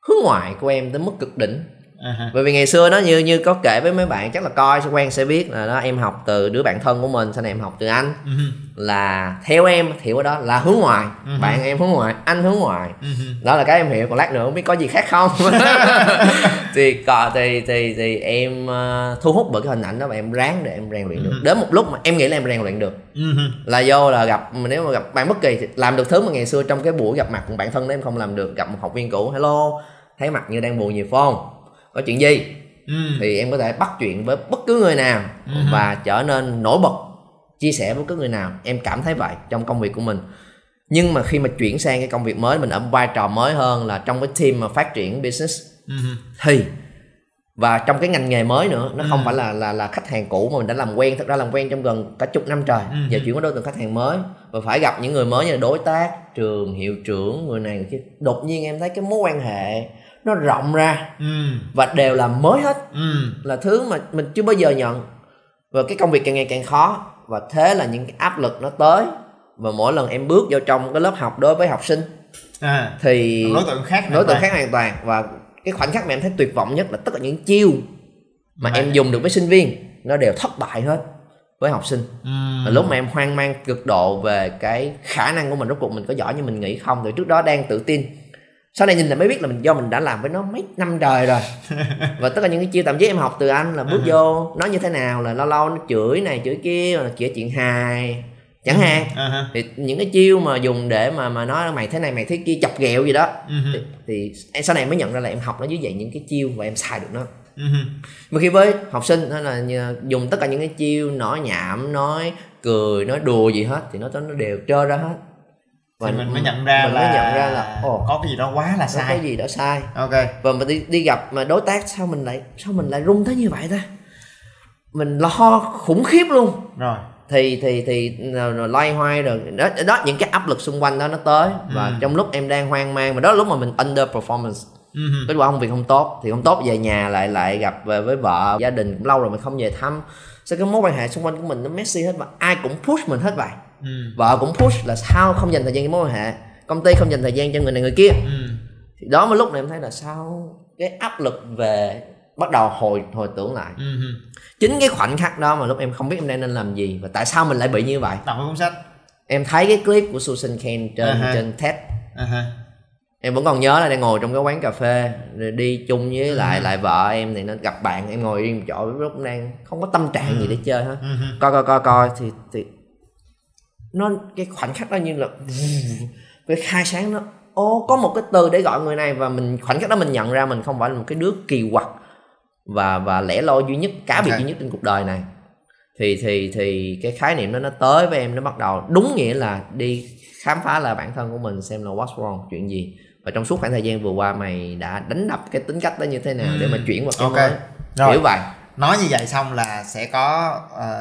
S2: hướng ngoại của em tới mức cực đỉnh.
S1: Ha.
S2: bởi vì ngày xưa đó như như có kể với mấy bạn chắc là coi sẽ quen sẽ biết là đó em học từ đứa bạn thân của mình sau này em học từ anh
S1: Ừm.
S2: là theo em hiểu ở đó là hướng ngoại
S1: Ừ.
S2: bạn em hướng ngoại anh hướng ngoại
S1: Ừm.
S2: đó là cái em hiểu còn lát nữa không biết có gì khác không thì còn thì thì thì em ờ, thu hút bởi cái hình ảnh đó và em ráng để em rèn luyện được
S1: Ừ.
S2: đến một lúc mà em nghĩ là em rèn luyện được
S1: Ừm.
S2: là do là gặp nếu mà gặp bạn bất kỳ thì làm được thứ mà ngày xưa trong cái buổi gặp mặt của bản thân đó em không làm được gặp một học viên cũ hello thấy mặt như đang buồn nhiều không có chuyện gì
S1: Ừm.
S2: thì em có thể bắt chuyện với bất cứ người nào
S1: Ừ.
S2: và trở nên nổi bật chia sẻ với bất cứ người nào em cảm thấy vậy trong công việc của mình nhưng mà khi mà chuyển sang cái công việc mới mình ở vai trò mới hơn là trong cái team mà phát triển business
S1: Ừm.
S2: thì và trong cái ngành nghề mới nữa nó không
S1: Ừ.
S2: phải là là là khách hàng cũ mà mình đã làm quen thật ra làm quen trong gần cả chục năm trời
S1: Ừ.
S2: giờ chuyển qua đối tượng khách hàng mới và phải gặp những người mới như là đối tác trường hiệu trưởng người này người kia đột nhiên em thấy cái mối quan hệ nó rộng ra
S1: Ừm.
S2: và đều là mới hết
S1: Ừm.
S2: là thứ mà mình chưa bao giờ nhận và cái công việc càng ngày càng khó và thế là những cái áp lực nó tới và mỗi lần em bước vô trong cái lớp học đối với học sinh
S1: À.
S2: thì
S1: đối tượng khác
S2: đối tượng khác hoàn toàn và cái khoảnh khắc mà em thấy tuyệt vọng nhất là tất cả những chiêu mà
S1: Mà-
S2: em dùng được với sinh viên nó đều thất bại hết với học sinh
S1: Ừm.
S2: và lúc mà em hoang mang cực độ về cái khả năng của mình rốt cuộc mình có giỏi như mình nghĩ không thì trước đó đang tự tin sau này nhìn lại mới biết là mình do mình đã làm với nó mấy năm trời rồi và tất cả những cái chiêu thậm chí em học từ anh là bước vô nói như thế nào là lâu lâu nó chửi này chửi kia là chửi chuyện hài chẳng
S1: Ừ.
S2: hạn
S1: uh-huh.
S2: thì những cái chiêu mà dùng để mà mà nói mày thế này mày thế kia chọc ghẹo gì đó
S1: Uh-huh.
S2: thì, thì em sau này mới nhận ra là em học nó dưới dạng những cái chiêu và em xài được nó
S1: Uh-huh.
S2: mà khi với học sinh nó là dùng tất cả những cái chiêu nói nhảm nói cười nói đùa gì hết thì nó nó đều trơ ra hết
S1: thì mình mới nhận ra
S2: mình
S1: là
S2: mới nhận ra là ồ
S1: có cái gì đó quá là
S2: có cái
S1: sai
S2: gì đó sai.
S1: Ok.
S2: Và mình đi đi gặp mà đối tác sao mình lại sao mình lại run tới như vậy ta? Mình lo khủng khiếp luôn.
S1: Rồi.
S2: Thì thì thì rồi, rồi loay hoay rồi. Đó đó những cái áp lực xung quanh đó nó tới. Và
S1: Ừ.
S2: trong lúc em đang hoang mang mà đó là lúc mà mình under performance
S1: uh-huh.
S2: kết quả công việc không tốt. Thì không tốt về nhà lại lại gặp về với vợ gia đình cũng lâu rồi mình không về thăm. Sao cái mối quan hệ xung quanh của mình nó messy hết và ai cũng push mình hết vậy
S1: Ừ.
S2: vợ cũng push là sao không dành thời gian cho mối quan hệ công ty không dành thời gian cho người này người kia
S1: Ừ.
S2: thì đó mới lúc này em thấy là sao cái áp lực về bắt đầu hồi hồi tưởng lại
S1: Uh-huh.
S2: chính cái khoảnh khắc đó mà lúc em không biết em đang nên làm gì và tại sao mình lại bị như vậy
S1: đọc cuốn sách
S2: em thấy cái clip của Susan Cain trên
S1: ha.
S2: trên TED
S1: uh-huh.
S2: em vẫn còn nhớ là đang ngồi trong cái quán cà phê rồi đi chung với lại lại vợ em thì nó gặp bạn em ngồi yên một chỗ lúc đang không có tâm trạng gì để chơi hết
S1: Uh-huh.
S2: coi coi coi coi thì thì nó cái khoảnh khắc đó như là cái khai sáng nó ô có một cái từ để gọi người này và mình khoảnh khắc đó mình nhận ra mình không phải là một cái đứa kỳ quặc và và lẻ loi duy nhất cá biệt
S1: Ok.
S2: duy nhất trên cuộc đời này thì thì thì cái khái niệm đó nó tới với em nó bắt đầu đúng nghĩa là đi khám phá lại bản thân của mình xem là what's wrong chuyện gì và trong suốt khoảng thời gian vừa qua mày đã đánh đập cái tính cách đó như thế nào để mà
S1: Ừ.
S2: chuyển vào cái
S1: Ok.
S2: mới
S1: Rồi.
S2: kiểu vậy
S1: nói như vậy xong là sẽ có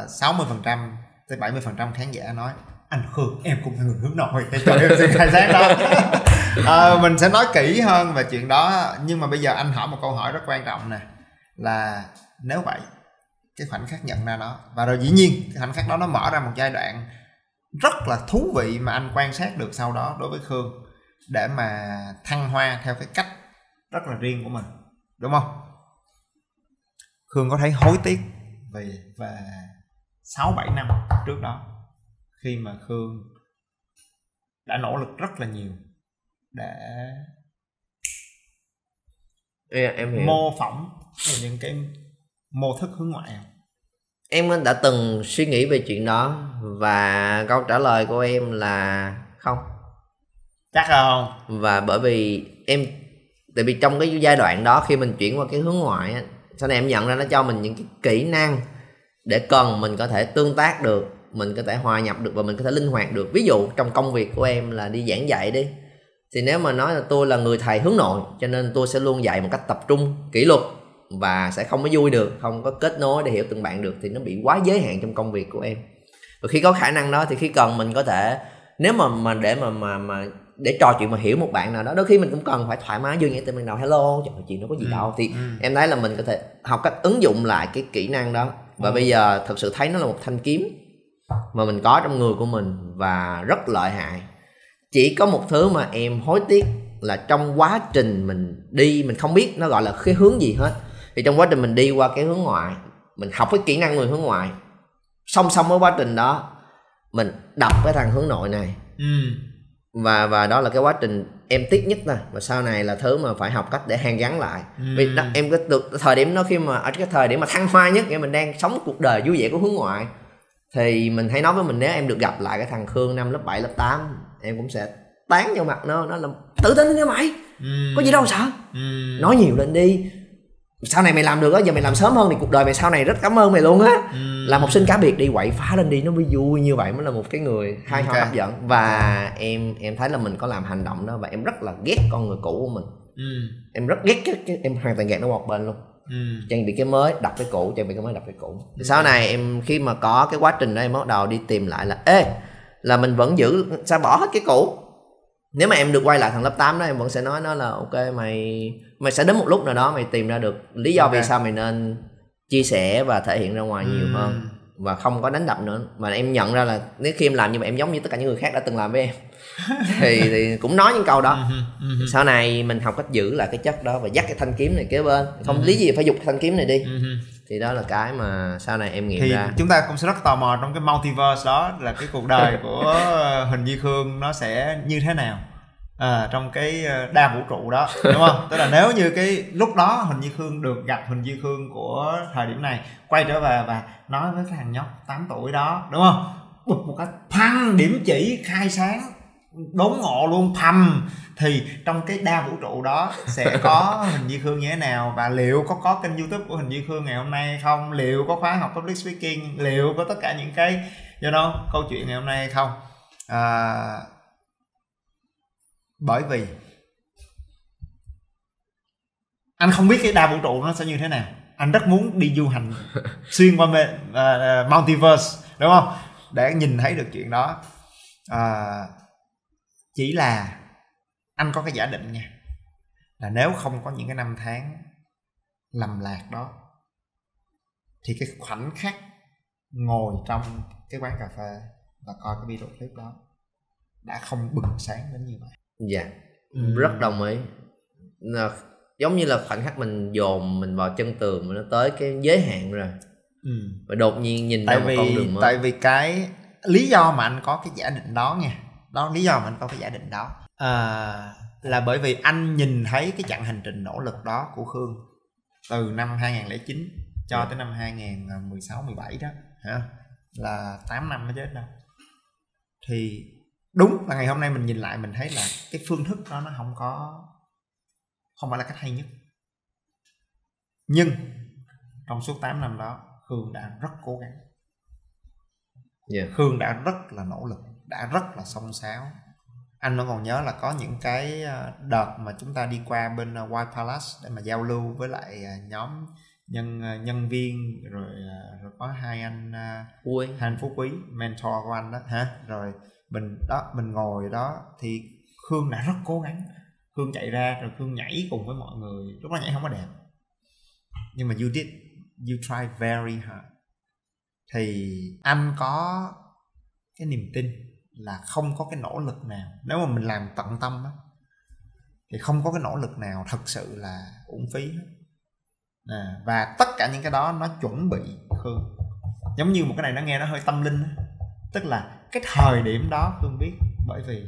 S1: uh, 60 phần trăm tới 70 phần trăm khán giả nói anh Khương em cũng là người hướng nội để cho em xin khai sáng đó. Ờ, mình sẽ nói kỹ hơn về chuyện đó nhưng mà bây giờ anh hỏi một câu hỏi rất quan trọng nè là nếu vậy cái khoảnh khắc nhận ra nó và rồi dĩ nhiên cái khoảnh khắc đó nó mở ra một giai đoạn rất là thú vị mà anh quan sát được sau đó đối với Khương để mà thăng hoa theo cái cách rất là riêng của mình đúng không? Khương có thấy hối tiếc về về 6 7 năm trước đó khi mà Khương đã nỗ lực rất là nhiều để
S2: em, em hiểu.
S1: mô phỏng những cái mô thức hướng ngoại.
S2: Em đã từng suy nghĩ về chuyện đó và câu trả lời của em là không.
S1: Chắc là không.
S2: Và bởi vì em tại vì trong cái giai đoạn đó khi mình chuyển qua cái hướng ngoại sau này em nhận ra nó cho mình những cái kỹ năng để cần mình có thể tương tác được mình có thể hòa nhập được và mình có thể linh hoạt được ví dụ trong công việc của em là đi giảng dạy đi thì nếu mà nói là tôi là người thầy hướng nội cho nên tôi sẽ luôn dạy một cách tập trung kỷ luật và sẽ không có vui được không có kết nối để hiểu từng bạn được thì nó bị quá giới hạn trong công việc của em và khi có khả năng đó thì khi cần mình có thể nếu mà mà để mà mà mà để trò chuyện mà hiểu một bạn nào đó đôi khi mình cũng cần phải thoải mái vui vẻ từ ban đầu hello trời chuyện đâu có gì
S1: Ừ,
S2: đâu thì
S1: ừ.
S2: em thấy là mình có thể học cách ứng dụng lại cái kỹ năng đó và
S1: Ừ.
S2: bây giờ thật sự thấy nó là một thanh kiếm mà mình có trong người của mình và rất lợi hại. Chỉ có một thứ mà em hối tiếc là trong quá trình mình đi mình không biết nó gọi là cái hướng gì hết. Thì trong quá trình mình đi qua cái hướng ngoại mình học cái kỹ năng người hướng ngoại song song với quá trình đó mình đập cái thằng hướng nội này.
S1: Ừ.
S2: và và đó là cái quá trình em tiếc nhất nè và sau này là thứ mà phải học cách để hàn gắn lại. Vì đó, em có được thời điểm đó khi mà ở cái thời điểm mà thăng hoa nhất nghĩa mình đang sống cuộc đời vui vẻ của hướng ngoại thì mình hãy nói với mình nếu em được gặp lại cái thằng Khương năm lớp 7, lớp 8 em cũng sẽ tán vào mặt nó nó là tự tin lên đi mày
S1: Ừ.
S2: có gì đâu sợ
S1: Ừ.
S2: nói nhiều lên đi sau này mày làm được á giờ mày làm sớm hơn thì cuộc đời mày sau này rất cảm ơn mày luôn á
S1: Ừ.
S2: làm học sinh cá biệt đi quậy phá lên đi nó mới vui như vậy mới là một cái người hay ho
S1: Ok.
S2: hấp dẫn và em em thấy là mình có làm hành động đó và em rất là ghét con người cũ của mình
S1: Ừ.
S2: em rất ghét cái, cái em hoàn toàn gạt nó một bên luôn
S1: Ừ.
S2: trang bị cái mới đập cái cũ trang bị cái mới đập cái cũ thì sau này em khi mà có cái quá trình đó em bắt đầu đi tìm lại là ê là mình vẫn giữ sao bỏ hết cái cũ nếu mà em được quay lại thằng lớp 8 đó em vẫn sẽ nói nó là ok mày mày sẽ đến một lúc nào đó mày tìm ra được lý do vì
S1: Ok.
S2: sao mày nên chia sẻ và thể hiện ra ngoài nhiều
S1: Ừ.
S2: hơn và không có đánh đập nữa mà em nhận ra là nếu khi em làm như vậy em giống như tất cả những người khác đã từng làm với em thì thì cũng nói những câu đó
S1: Ừ. Ừ.
S2: sau này mình học cách giữ lại cái chất đó và dắt cái thanh kiếm này kế bên không
S1: Ừ.
S2: lý gì phải dục thanh kiếm này đi
S1: Ừ.
S2: thì đó là cái mà sau này em nghiệm
S1: thì
S2: ra
S1: chúng ta cũng sẽ rất tò mò trong cái multiverse đó là cái cuộc đời của Huỳnh Duy Khương nó sẽ như thế nào à, trong cái ờ, đa vũ trụ đó đúng không tức là nếu như cái lúc đó Huỳnh Duy Khương được gặp Huỳnh Duy Khương của thời điểm này quay trở về và nói với cái thằng nhóc 8 tuổi đó đúng không bụp một cái phăng điểm chỉ khai sáng đốn ngộ luôn phầm thì trong cái đa vũ trụ đó sẽ có hình Di Khương như thế nào và liệu có có kênh youtube của hình Di Khương ngày hôm nay không? Liệu có khóa học public speaking? Liệu có tất cả những cái do đó câu chuyện ngày hôm nay hay không? À, bởi vì anh không biết cái đa vũ trụ nó sẽ như thế nào. Anh rất muốn đi du hành xuyên qua uh, multiverse đúng không? Để nhìn thấy được chuyện đó. Uh, chỉ là anh có cái giả định nha là nếu không có những cái năm tháng lầm lạc đó thì cái khoảnh khắc ngồi trong cái quán cà phê và coi cái video clip đó đã không bừng sáng đến như vậy
S2: dạ ừ. rất đồng ý là giống như là khoảnh khắc mình dồn mình vào chân tường mà nó tới cái giới hạn rồi ừ. và đột nhiên nhìn
S1: tại
S2: ra
S1: vì,
S2: một con đường mới
S1: tại vì cái lý do mà anh có cái giả định đó nha đó lý do mà anh có cái giả định đó. À, là bởi vì anh nhìn thấy cái chặng hành trình nỗ lực đó của Khương từ năm 2009 cho tới năm 2016 17 đó hả? là 8 năm mới chết đâu thì đúng là ngày hôm nay mình nhìn lại mình thấy là cái phương thức đó nó không có không phải là cách hay nhất. Nhưng trong suốt 8 năm đó Khương đã rất cố gắng. Yeah. Khương đã rất là nỗ lực đã rất là song sáo anh vẫn còn nhớ là có những cái ờ, đợt mà chúng ta đi qua bên ờ, White Palace để mà giao lưu với lại ờ, nhóm nhân nhân viên rồi rồi có hai anh
S2: Ui.
S1: hai anh phú quý mentor của anh đó hả? Rồi mình đó mình ngồi đó thì khương đã rất cố gắng. Khương chạy ra rồi khương nhảy cùng với mọi người. Lúc đó nhảy không có đẹp. Nhưng mà you did you try very hard. Thì anh có cái niềm tin là không có cái nỗ lực nào nếu mà mình làm tận tâm á thì không có cái nỗ lực nào thật sự là uổng phí hết à, và tất cả những cái đó nó chuẩn bị khương giống như một cái này nó nghe nó hơi tâm linh tức là cái thời điểm đó khương biết bởi vì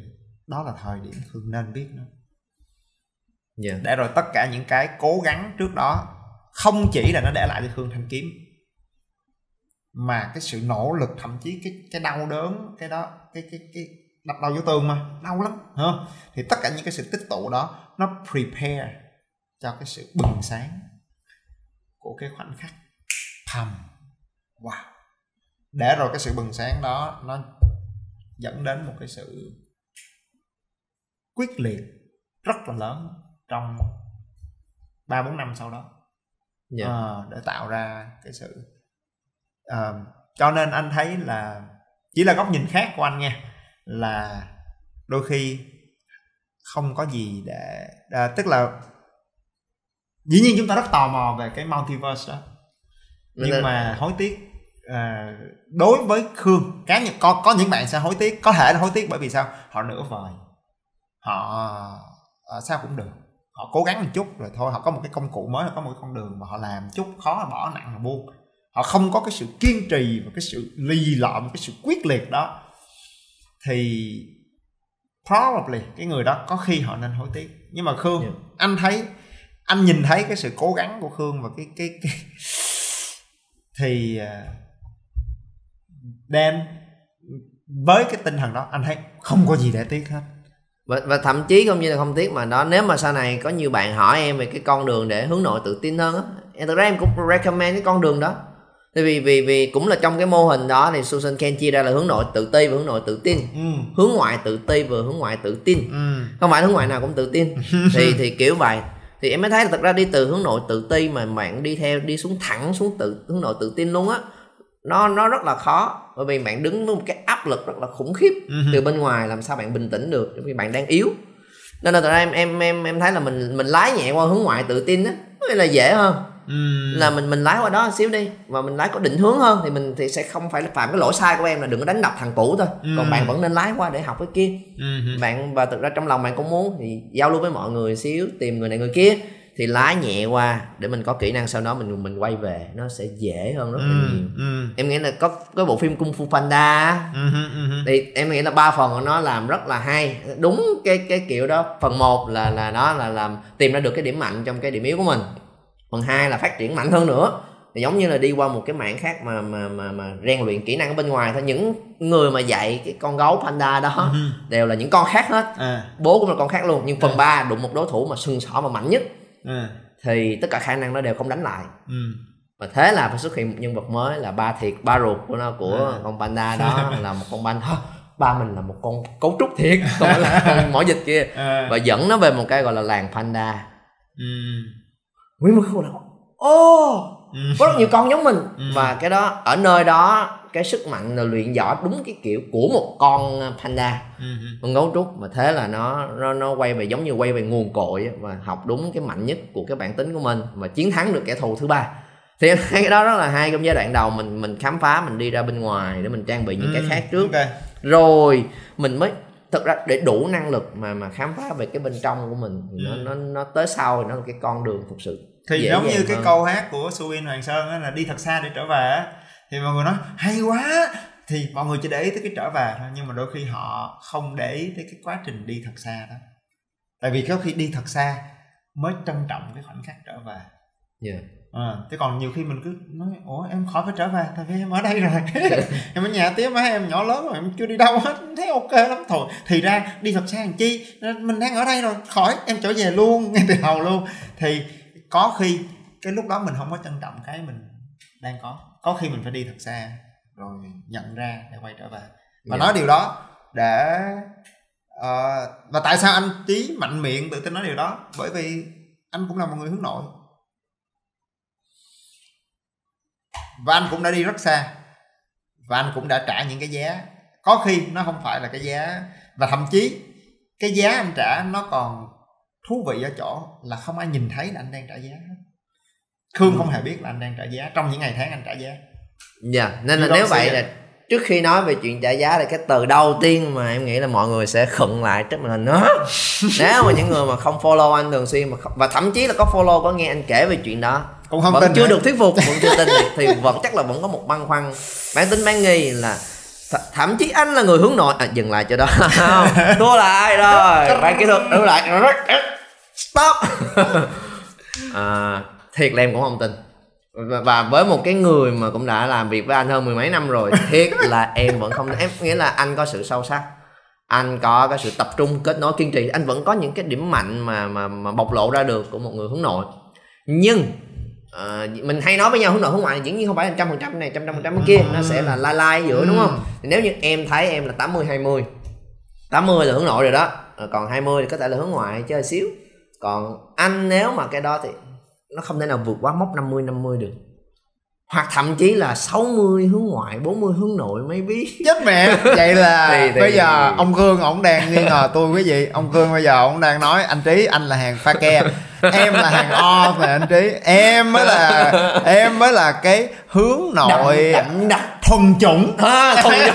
S1: đó là thời điểm khương nên biết nó yeah. Dạ. để rồi tất cả những cái cố gắng trước đó không chỉ là nó để lại cho khương thanh kiếm mà cái sự nỗ lực thậm chí cái cái đau đớn cái đó cái cái cái đập đầu vô tường mà đau lắm không thì tất cả những cái sự tích tụ đó nó prepare cho cái sự bừng sáng của cái khoảnh khắc thầm wow để rồi cái sự bừng sáng đó nó dẫn đến một cái sự quyết liệt rất là lớn trong ba bốn năm sau đó yeah. Dạ. à, ờ, để tạo ra cái sự à, cho nên anh thấy là chỉ là góc nhìn khác của anh nha là đôi khi không có gì để à, tức là dĩ nhiên chúng ta rất tò mò về cái multiverse đó. Nhưng Nên... mà hối tiếc à, đối với khương cá nhân có có những bạn sẽ hối tiếc có thể là hối tiếc bởi vì sao? Họ nửa vời họ à, sao cũng được. Họ cố gắng một chút rồi thôi họ có một cái công cụ mới họ có một cái con đường mà họ làm chút khó bỏ nặng mà buông họ không có cái sự kiên trì và cái sự lì lợm cái sự quyết liệt đó. Thì probably cái người đó có khi họ nên hối tiếc. Nhưng mà khương yeah. anh thấy anh nhìn thấy cái sự cố gắng của khương và cái cái cái thì uh, đem với cái tinh thần đó anh thấy không có gì để tiếc hết.
S2: Và, và thậm chí không như là không tiếc mà đó nếu mà sau này có nhiều bạn hỏi em về cái con đường để hướng nội tự tin hơn á em thực ra em cũng recommend cái con đường đó Tại vì vì vì cũng là trong cái mô hình đó thì Susan Ken chia ra là hướng nội tự ti và hướng nội tự tin. Ừ. Hướng ngoại tự ti và hướng ngoại tự tin. Ừ. Không phải hướng ngoại nào cũng tự tin. thì thì kiểu vậy. Thì em mới thấy là thật ra đi từ hướng nội tự ti mà bạn đi theo đi xuống thẳng xuống tự hướng nội tự tin luôn á nó nó rất là khó bởi vì bạn đứng với một cái áp lực rất là khủng khiếp uh-huh. từ bên ngoài làm sao bạn bình tĩnh được vì bạn đang yếu nên là thật ra em em em em thấy là mình mình lái nhẹ qua hướng ngoại tự tin á là dễ hơn uhm. là mình mình lái qua đó một xíu đi và mình lái có định hướng hơn thì mình thì sẽ không phải phạm cái lỗi sai của em là đừng có đánh đập thằng cũ thôi uhm. còn bạn vẫn nên lái qua để học cái kia uhm. bạn và thực ra trong lòng bạn cũng muốn thì giao lưu với mọi người xíu tìm người này người kia thì lái nhẹ qua để mình có kỹ năng sau đó mình mình quay về nó sẽ dễ hơn rất là ừ, nhiều ừ. em nghĩ là có cái bộ phim Kung Fu Panda ừ, ừ, ừ. thì em nghĩ là ba phần của nó làm rất là hay đúng cái cái kiểu đó phần 1 là là nó là làm tìm ra được cái điểm mạnh trong cái điểm yếu của mình phần hai là phát triển mạnh hơn nữa. Giống như là đi qua một cái mảng khác mà mà mà mà rèn luyện kỹ năng ở bên ngoài thôi. Những người mà dạy cái con gấu panda đó
S1: Ừ.
S2: đều là những con khác hết.
S1: À,
S2: bố cũng là con khác luôn nhưng phần. 3 đụng một đối thủ mà sừng sỏ và mạnh nhất.
S1: À,
S2: thì tất cả khả năng nó đều không đánh lại.
S1: Ừ.
S2: và thế là phải xuất hiện một nhân vật mới là ba thiệt ba ruột của nó của
S1: À.
S2: con panda đó là một con panda. Ba mình là một con cấu trúc thiệt phải là con mỏ dịch kia.
S1: À,
S2: và dẫn nó về một cái gọi là làng panda.
S1: Ừ.
S2: nguyên một khu là ô
S1: Ừ.
S2: có rất nhiều con giống mình
S1: Ừ.
S2: và cái đó ở nơi đó cái sức mạnh là luyện võ đúng cái kiểu của một con panda
S1: Ừ,
S2: con gấu trúc mà thế là nó nó nó quay về giống như quay về nguồn cội và học đúng cái mạnh nhất của cái bản tính của mình và chiến thắng được kẻ thù thứ ba thì cái đó rất là hay trong giai đoạn đầu mình mình khám phá mình đi ra bên ngoài để mình trang bị những cái
S1: Ừ,
S2: khác trước
S1: ok.
S2: rồi mình mới thực ra để đủ năng lực mà mà khám phá về cái bên trong của mình thì nó
S1: Ừ.
S2: nó nó tới sau thì nó là cái con đường thực sự
S1: thì
S2: dễ
S1: giống như cái
S2: hơn.
S1: câu hát của Suin Hoàng Sơn á là đi thật xa để trở về á thì mọi người nói hay quá thì mọi người chỉ để ý tới cái trở về thôi nhưng mà đôi khi họ không để ý tới cái quá trình đi thật xa đó tại vì có khi đi thật xa mới trân trọng cái khoảnh khắc trở về
S2: yeah.
S1: À, chứ còn nhiều khi mình cứ nói ủa em khỏi phải trở về tại vì em ở đây rồi. Em ở nhà tía má em nhỏ lớn rồi em chưa đi đâu hết thấy ok lắm. Thôi thì ra đi thật xa làm chi? Mình đang ở đây rồi khỏi em trở về luôn ngay từ đầu luôn. Thì có khi cái lúc đó mình không có trân trọng cái mình đang có. Có khi mình phải đi thật xa rồi nhận ra để quay trở về. Và
S2: Dạ.
S1: nói điều đó để ờ, và tại sao anh trí mạnh miệng tự tin nói điều đó? Bởi vì anh cũng là một người hướng nội và anh cũng đã đi rất xa. Và anh cũng đã trả những cái giá. Có khi nó không phải là cái giá. Và thậm chí cái giá anh trả nó còn thú vị ở chỗ là không ai nhìn thấy là anh đang trả giá. Khương không hề biết là anh đang trả giá. Trong những ngày tháng anh trả giá.
S2: Dạ, nên là
S1: You don't
S2: nếu vậy là trước khi nói về chuyện trả giá thì cái từ đầu tiên mà em nghĩ là mọi người sẽ khựng lại trước màn hình nó nếu mà những người mà không follow anh thường xuyên mà không, và thậm chí là có follow có nghe anh kể về chuyện đó
S1: cũng không
S2: vẫn
S1: tin
S2: chưa
S1: hả?
S2: được thuyết phục vẫn chưa tin thì vẫn chắc là vẫn có một băn khoăn. Bản tính bán nghi là th- thậm chí anh là người hướng nội. À, dừng lại cho đó. Thua lại rồi? Bạn kỹ thuật đứng lại. Stop. À, thiệt là em cũng không tin. Và, và với một cái người mà cũng đã làm việc với anh hơn mười mấy năm rồi thiệt là em vẫn không em nghĩa là anh có sự sâu sắc. Anh có cái sự tập trung kết nối kiên trì. Anh vẫn có những cái điểm mạnh mà mà mà bộc lộ ra được của một người hướng nội. Nhưng ờ, mình hay nói với nhau hướng nội hướng ngoại dĩ nhiên không phải là trăm phần trăm này trăm trăm phần trăm kia nó sẽ là lai lai giữa đúng không? Thì nếu như em thấy em là 80 20 80 là hướng nội rồi đó Ờ, còn 20 thì có thể là hướng ngoại chơi xíu. Còn anh nếu mà cái đó thì nó không thể nào vượt quá mốc 50 50 được hoặc thậm chí là 60 hướng ngoại 40 hướng nội mấy biết.
S1: Chết mẹ. Vậy là
S2: Thì- thì-
S1: bây giờ ông Cương ổng đang nghi ngờ tôi quý vị. Ông Cương bây giờ ổng đang nói anh Trí anh là hàng pha ke em là hàng o mà anh Trí. Em mới là em mới là cái hướng nội
S2: đậm đặc
S1: thuần chủng.
S2: À, thuần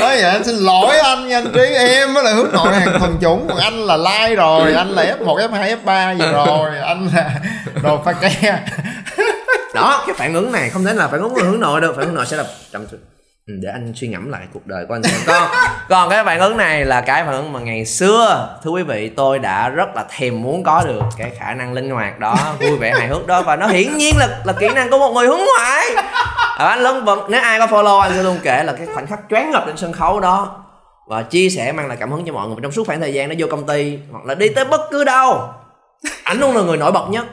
S1: Nói vậy anh xin lỗi anh nha anh Trí Em mới là hướng nội hàng thuần chủng. Còn anh là like rồi Anh là F1, F2, F3 gì rồi. Anh là đồ pha ke.
S2: Đó cái phản ứng này không thể nào phản ứng của hướng nội được. Phản ứng nội sẽ là trầm ừ, để anh suy ngẫm lại cuộc đời của anh xem. Con còn cái phản ứng này là cái phản ứng mà ngày xưa thưa quý vị tôi đã rất là thèm muốn có được cái khả năng linh hoạt đó. Vui vẻ hài hước đó. Và nó hiển nhiên là là kỹ năng của một người hướng ngoại à, anh lớn vẫn nếu ai có follow anh sẽ luôn kể là cái khoảnh khắc choáng ngập trên sân khấu đó và chia sẻ mang lại cảm hứng cho mọi người. Trong suốt khoảng thời gian nó vô công ty hoặc là đi tới bất cứ đâu ảnh luôn là người nổi bật nhất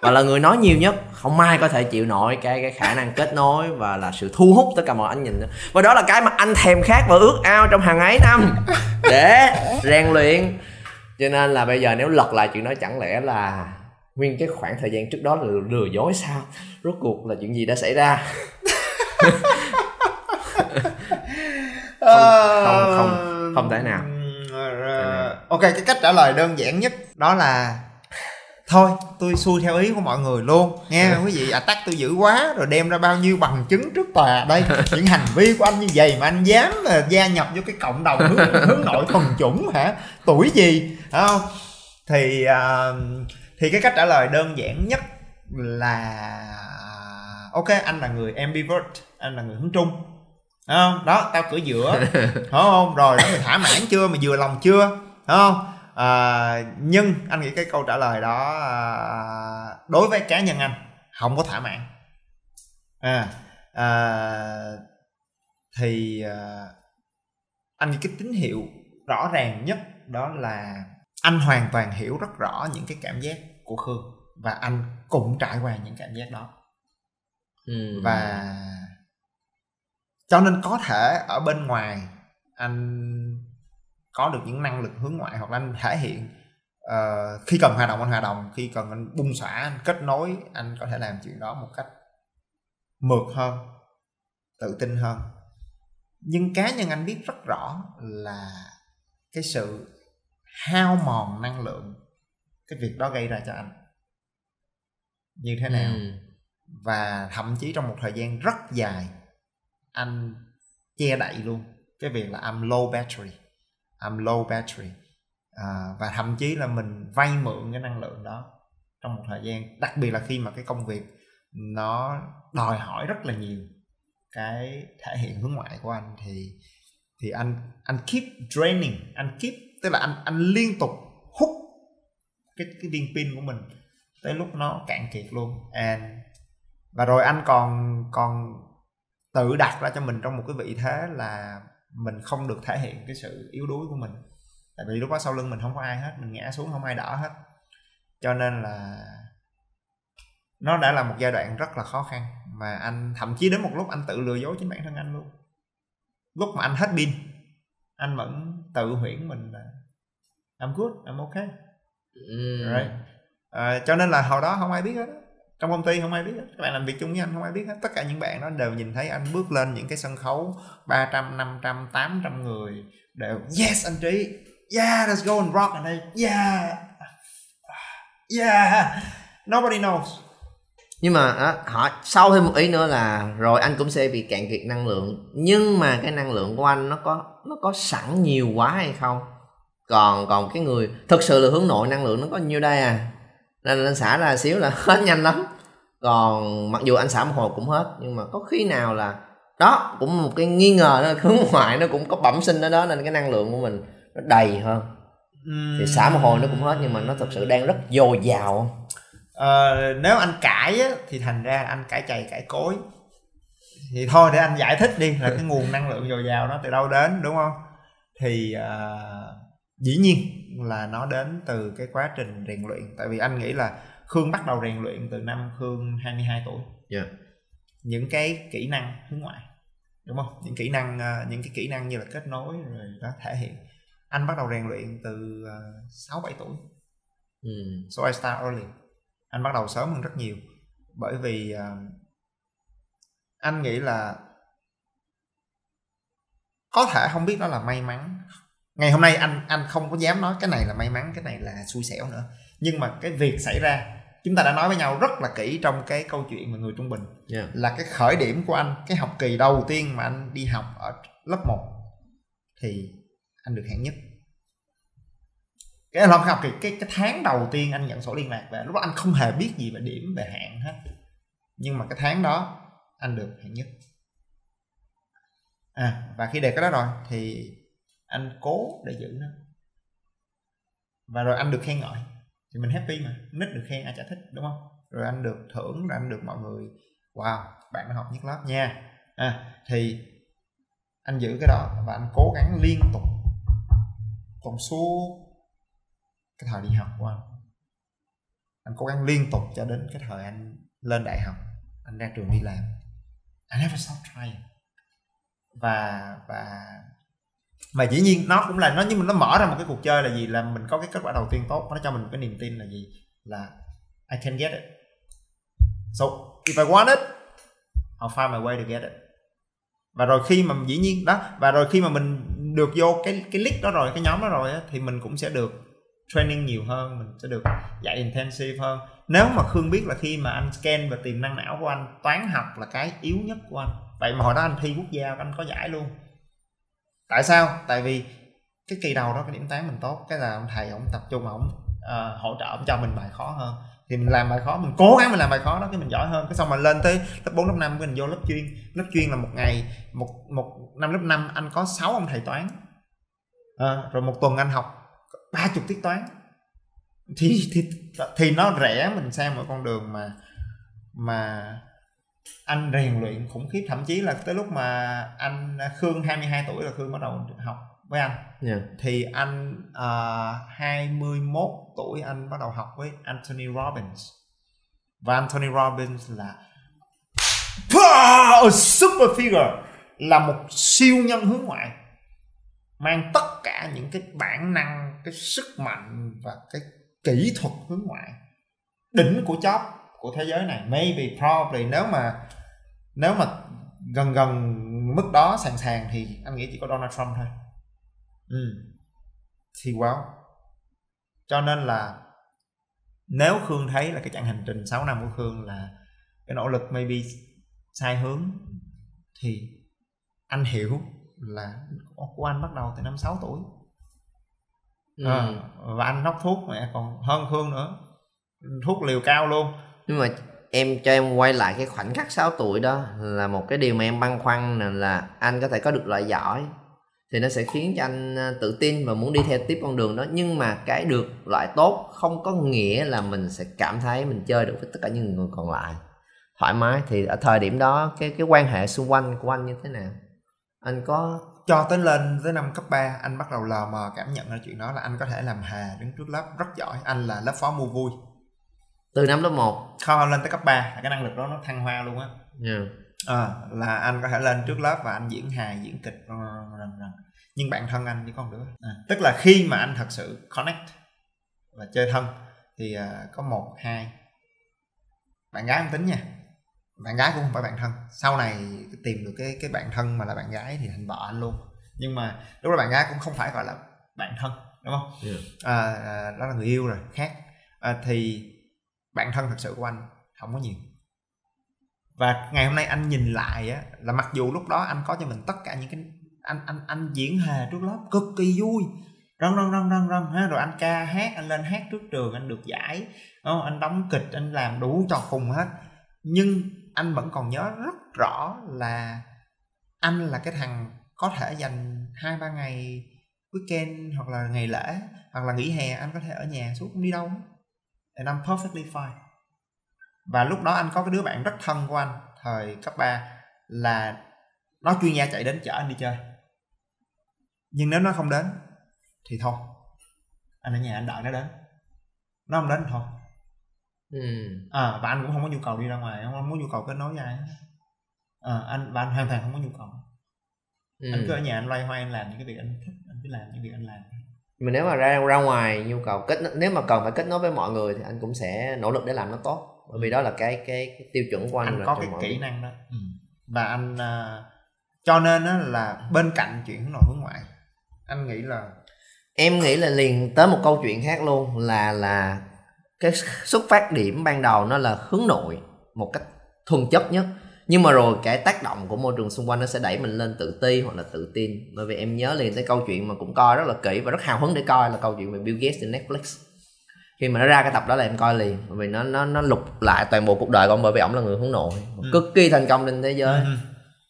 S2: và là người nói nhiều nhất. Không ai có thể chịu nổi cái cái khả năng kết nối và là sự thu hút tất cả mọi ánh nhìn nữa. và đó là cái mà anh thèm khát và ước ao trong hàng ấy năm. Để rèn luyện. Cho nên là bây giờ nếu lật lại chuyện đó chẳng lẽ là nguyên cái khoảng thời gian trước đó là lừa dối sao? Rốt cuộc là chuyện gì đã xảy ra? Không- không- không thể nào.
S1: Ờ, ok cái cách trả lời đơn giản nhất đó là thôi tôi xuôi theo ý của mọi người luôn nghe quý vị à tắc tôi dữ quá rồi đem ra bao nhiêu bằng chứng trước tòa. Đây những hành vi của anh như vậy mà anh dám là gia nhập vô cái cộng đồng hướng, hướng nội thuần chủng hả? Tuổi gì phải không? Thì à, thì cái cách trả lời đơn giản nhất là ok anh là người ambivert anh là người hướng trung. Đúng không? Đó tao cửa giữa. Đúng không? Rồi đó mày thỏa mãn chưa? Mày vừa lòng chưa? Đúng không? À, nhưng anh nghĩ cái câu trả lời đó à, đối với cá nhân anh không có thỏa mãn. À, à thì à, anh nghĩ cái tín hiệu rõ ràng nhất đó là anh hoàn toàn hiểu rất rõ những cái cảm giác của khương và anh cũng trải qua những cảm giác đó ừ. và cho nên có thể ở bên ngoài anh có được những năng lực hướng ngoại hoặc là anh thể hiện uh, khi cần hoạt động anh hoạt động khi cần anh bung xõa anh kết nối anh có thể làm chuyện đó một cách mượt hơn tự tin hơn nhưng cá nhân anh biết rất rõ là cái sự hao mòn năng lượng cái việc đó gây ra cho anh. Như thế nào? Ừ. và thậm chí trong một thời gian rất dài anh che đậy luôn cái việc là I'm low battery I'm low battery. À, và thậm chí là mình vay mượn cái năng lượng đó trong một thời gian đặc biệt là khi mà cái công việc nó đòi hỏi rất là nhiều cái thể hiện hướng ngoại của anh thì thì anh anh keep draining anh keep tức là anh anh liên tục cái cái viên pin của mình tới lúc nó cạn kiệt luôn. And, và rồi anh còn còn tự đặt ra cho mình trong một cái vị thế là mình không được thể hiện cái sự yếu đuối của mình. Tại vì lúc đó sau lưng mình không có ai hết, mình ngã xuống không ai đỡ hết. Cho nên là nó đã là một giai đoạn rất là khó khăn, mà anh, thậm chí đến một lúc anh tự lừa dối chính bản thân anh luôn. Lúc mà anh hết pin, anh vẫn tự huyễn mình là, I'm good, I'm okay mm. right. À, cho nên là hồi đó không ai biết hết trong công ty không ai biết hết. Các bạn làm việc chung với anh không ai biết hết. Tất cả những bạn đó đều nhìn thấy anh bước lên những cái sân khấu 300, 500, 800 người. Đều yes anh Trí. Yeah let's go and rock đây. Yeah. Yeah. Nobody knows.
S2: Nhưng mà á, họ sau thêm một ý nữa là rồi anh cũng sẽ bị cạn kiệt năng lượng. Nhưng mà cái năng lượng của anh nó có nó có sẵn nhiều quá hay không còn còn cái người thực sự là hướng nội năng lượng nó có nhiêu đây à? Nên anh xả ra xíu là hết nhanh lắm. Còn mặc dù anh xả một hồi cũng hết nhưng mà có khi nào là đó cũng một cái nghi ngờ đó hướng ngoại nó cũng có bẩm sinh ở đó nên cái năng lượng của mình nó đầy hơn. Thì xả một hồi nó cũng hết nhưng mà nó thực sự đang rất dồi dào.
S1: Ờ, nếu anh cãi á, thì thành ra anh cãi chày cãi cối. Thì thôi để anh giải thích đi là cái nguồn năng lượng dồi dào nó từ đâu đến đúng không? Thì uh, dĩ nhiên là nó đến từ cái quá trình rèn luyện tại vì anh nghĩ là khương bắt đầu rèn luyện từ năm khương 22 tuổi yeah. Dạ. những cái kỹ năng hướng ngoại đúng không những kỹ năng uh, những cái kỹ năng như là kết nối rồi đó thể hiện anh bắt đầu rèn luyện từ sáu uh, bảy tuổi mm. so I start early anh bắt đầu sớm hơn rất nhiều bởi vì uh, anh nghĩ là có thể không biết đó là may mắn ngày hôm nay anh anh không có dám nói cái này là may mắn cái này là xui xẻo nữa. Nhưng mà cái việc xảy ra chúng ta đã nói với nhau rất là kỹ trong cái câu chuyện mà người trung bình. Yeah. là cái khởi điểm của anh cái học kỳ đầu tiên mà anh đi học ở lớp 1 thì anh được hạng nhất. Cái làm học kỳ cái cái tháng đầu tiên anh nhận sổ liên lạc về lúc đó anh không hề biết gì về điểm về hạng hết. Nhưng mà cái tháng đó anh được hạng nhất. À và khi đề cái đó rồi thì anh cố để giữ nó. Và rồi anh được khen ngợi. Thì mình happy mà. Nít được khen ai chả thích đúng không? Rồi anh được thưởng rồi anh được mọi người wow bạn đã học nhất lớp nha. À, thì anh giữ cái đó và anh cố gắng liên tục tuần suốt cái thời đi học của anh. Anh cố gắng liên tục cho đến cái thời anh lên đại học anh ra trường đi làm. I never stop trying. Và và mà dĩ nhiên nó cũng là nó nhưng mà nó mở ra một cái cuộc chơi là gì? Là mình có cái kết quả đầu tiên tốt nó cho mình cái niềm tin là gì? Là I can get it. So if I want it I'll find my way to get it. Và rồi khi mà dĩ nhiên đó và rồi khi mà mình được vô cái cái list đó rồi cái nhóm đó rồi á, thì mình cũng sẽ được training nhiều hơn mình sẽ được dạy intensive hơn. Nếu mà khương biết là khi mà anh scan và tiềm năng não của anh toán học là cái yếu nhất của anh. Vậy mà hồi đó anh thi quốc gia anh có giải luôn tại sao? Tại vì cái kỳ đầu đó cái điểm toán mình tốt cái là ông thầy ông tập trung ông uh, hỗ trợ ông cho mình bài khó hơn. Thì mình làm bài khó mình cố gắng mình làm bài khó đó cái mình giỏi hơn. Cái xong mà lên tới lớp 4, lớp 5 mình vô lớp chuyên. Lớp chuyên là một ngày một một năm lớp 5 anh có 6 ông thầy toán. À, rồi một tuần anh học ba chục tiết toán. Thì thì thì nó rẻ mình sang một con đường mà mà anh rèn luyện khủng khiếp thậm chí là tới lúc mà anh Khương 22 tuổi là Khương bắt đầu học với anh.
S2: Yeah.
S1: thì anh uh, 21 tuổi anh bắt đầu học với Anthony Robbins. Và Anthony Robbins là a super figure là một siêu nhân hướng ngoại mang tất cả những cái bản năng cái sức mạnh và cái kỹ thuật hướng ngoại. Đỉnh của chóp của thế giới này. Maybe probably nếu mà nếu mà gần gần mức đó sàn sàn thì anh nghĩ chỉ có Donald Trump thôi. Ừ. thì wow cho nên là nếu Khương thấy là cái chặng hành trình 6 năm của Khương là cái nỗ lực maybe sai hướng thì anh hiểu là của anh bắt đầu từ năm 6 tuổi. Ừ. à, và anh hóc thuốc mẹ còn hơn Khương nữa. Thuốc liều cao luôn
S2: nhưng mà em cho em quay lại cái khoảnh khắc 6 tuổi đó là một cái điều mà em băn khoăn là, là anh có thể có được loại giỏi thì nó sẽ khiến cho anh à, tự tin và muốn đi theo tiếp con đường đó. Nhưng mà cái được loại tốt không có nghĩa là mình sẽ cảm thấy mình chơi được với tất cả những người còn lại. Thoải mái thì ở thời điểm đó cái cái quan hệ xung quanh của anh như thế nào? Anh có
S1: cho tới lên tới năm cấp 3 anh bắt đầu lờ mờ cảm nhận ra chuyện đó là anh có thể làm hà đứng trước lớp rất giỏi. Anh là lớp phó mua vui
S2: từ năm lớp 1
S1: không lên tới cấp 3 cái năng lực đó nó thăng hoa luôn á.
S2: Yeah.
S1: à, là anh có thể lên trước lớp và anh diễn hài diễn kịch rằng rằng nhưng bạn thân anh chỉ con đứa. À, tức là khi mà anh thật sự connect và chơi thân thì uh, có một hai. Bạn gái không tính nha. Bạn gái cũng không phải bạn thân. Sau này tìm được cái cái bạn thân mà là bạn gái thì thành vợ anh luôn. Nhưng mà lúc đó bạn gái cũng không phải gọi là bạn thân đúng không?
S2: Yeah.
S1: à, à, đó là người yêu rồi khác. À, thì bạn thân thật sự của anh không có nhiều. Và ngày hôm nay anh nhìn lại á, là mặc dù lúc đó anh có cho mình tất cả những cái, anh anh anh diễn hề trước lớp, cực kỳ vui. Răng răng răng răng răng ha rồi anh ca hát, anh lên hát trước trường, anh được giải, đúng anh đóng kịch, anh làm đủ trò khùng hết. Nhưng anh vẫn còn nhớ rất rõ là anh là cái thằng có thể dành hai, ba ngày weekend hoặc là ngày lễ, hoặc là nghỉ hè, anh có thể ở nhà suốt không đi đâu and I'm perfectly fine. Và lúc đó anh có cái đứa bạn rất thân của anh thời cấp 3 là nó chuyên gia chạy đến chở anh đi chơi. Nhưng nếu nó không đến thì thôi. Anh ở nhà anh đợi nó đến. Nó không đến thì thôi.
S2: Ừ.
S1: à, và anh cũng không có nhu cầu đi ra ngoài không có nhu cầu kết nối với ai à, anh và anh hoàn toàn không có nhu cầu. Ừ. anh cứ ở nhà anh loay hoay anh làm những cái việc anh thích anh cứ làm những việc anh làm
S2: mà nếu mà ra ra ngoài nhu cầu kết nếu mà cần phải kết nối với mọi người thì anh cũng sẽ nỗ lực để làm nó tốt bởi vì đó là cái cái, cái tiêu chuẩn của anh,
S1: anh có cái kỹ việc. năng đó ừ. và anh uh, cho nên đó là bên cạnh chuyện hướng nội hướng ngoại anh nghĩ là
S2: em nghĩ là liền tới một câu chuyện khác luôn là là cái xuất phát điểm ban đầu nó là hướng nội một cách thuần chất nhất nhưng mà rồi cái tác động của môi trường xung quanh nó sẽ đẩy mình lên tự ti hoặc là tự tin. Bởi vì em nhớ liền tới câu chuyện mà cũng coi rất là kỹ và rất hào hứng để coi là câu chuyện về Bill Gates trên Netflix. Khi mà nó ra cái tập đó là em coi liền bởi vì nó nó nó lục lại toàn bộ cuộc đời của ông bởi vì ông là người hướng nội ừ. cực kỳ thành công trên thế giới. Ừ.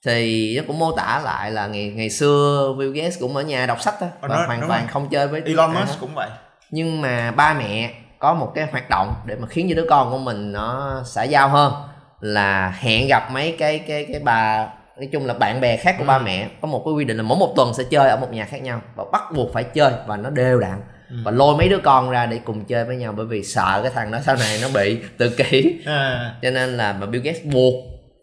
S2: thì nó cũng mô tả lại là ngày ngày xưa Bill Gates cũng ở nhà đọc sách đó, và hoàn toàn không chơi với
S1: Elon Musk cũng vậy.
S2: Nhưng mà ba mẹ có một cái hoạt động để mà khiến cho đứa con của mình nó xã giao hơn là hẹn gặp mấy cái cái cái bà nói chung là bạn bè khác của ừ. ba mẹ có một cái quy định là mỗi một tuần sẽ chơi ở một nhà khác nhau và bắt buộc phải chơi và nó đều đặn ừ. và lôi mấy đứa con ra để cùng chơi với nhau bởi vì sợ cái thằng đó sau này nó bị tự kỷ à. cho nên là mà Bill Gates buộc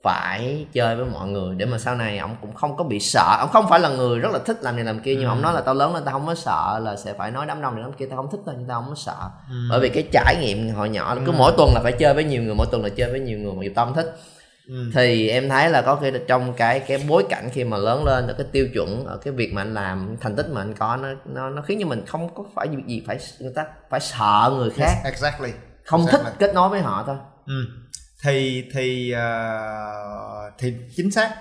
S2: phải chơi với mọi người để mà sau này ông cũng không có bị sợ ông không phải là người rất là thích làm này làm kia nhưng ừ. ông nói là tao lớn lên tao không có sợ là sẽ phải nói đám đông này đám kia tao không thích thôi nhưng tao không có sợ ừ. bởi vì cái trải nghiệm hồi nhỏ là cứ ừ. mỗi tuần là phải chơi với nhiều người mỗi tuần là chơi với nhiều người mà tao không thích Ừ. thì em thấy là có khi trong cái cái bối cảnh khi mà lớn lên được cái tiêu chuẩn ở cái việc mà anh làm thành tích mà anh có nó nó nó khiến cho mình không có phải gì phải người ta phải sợ người khác
S1: exactly
S2: không exactly. thích kết nối với họ thôi
S1: ừ thì thì uh, thì chính xác.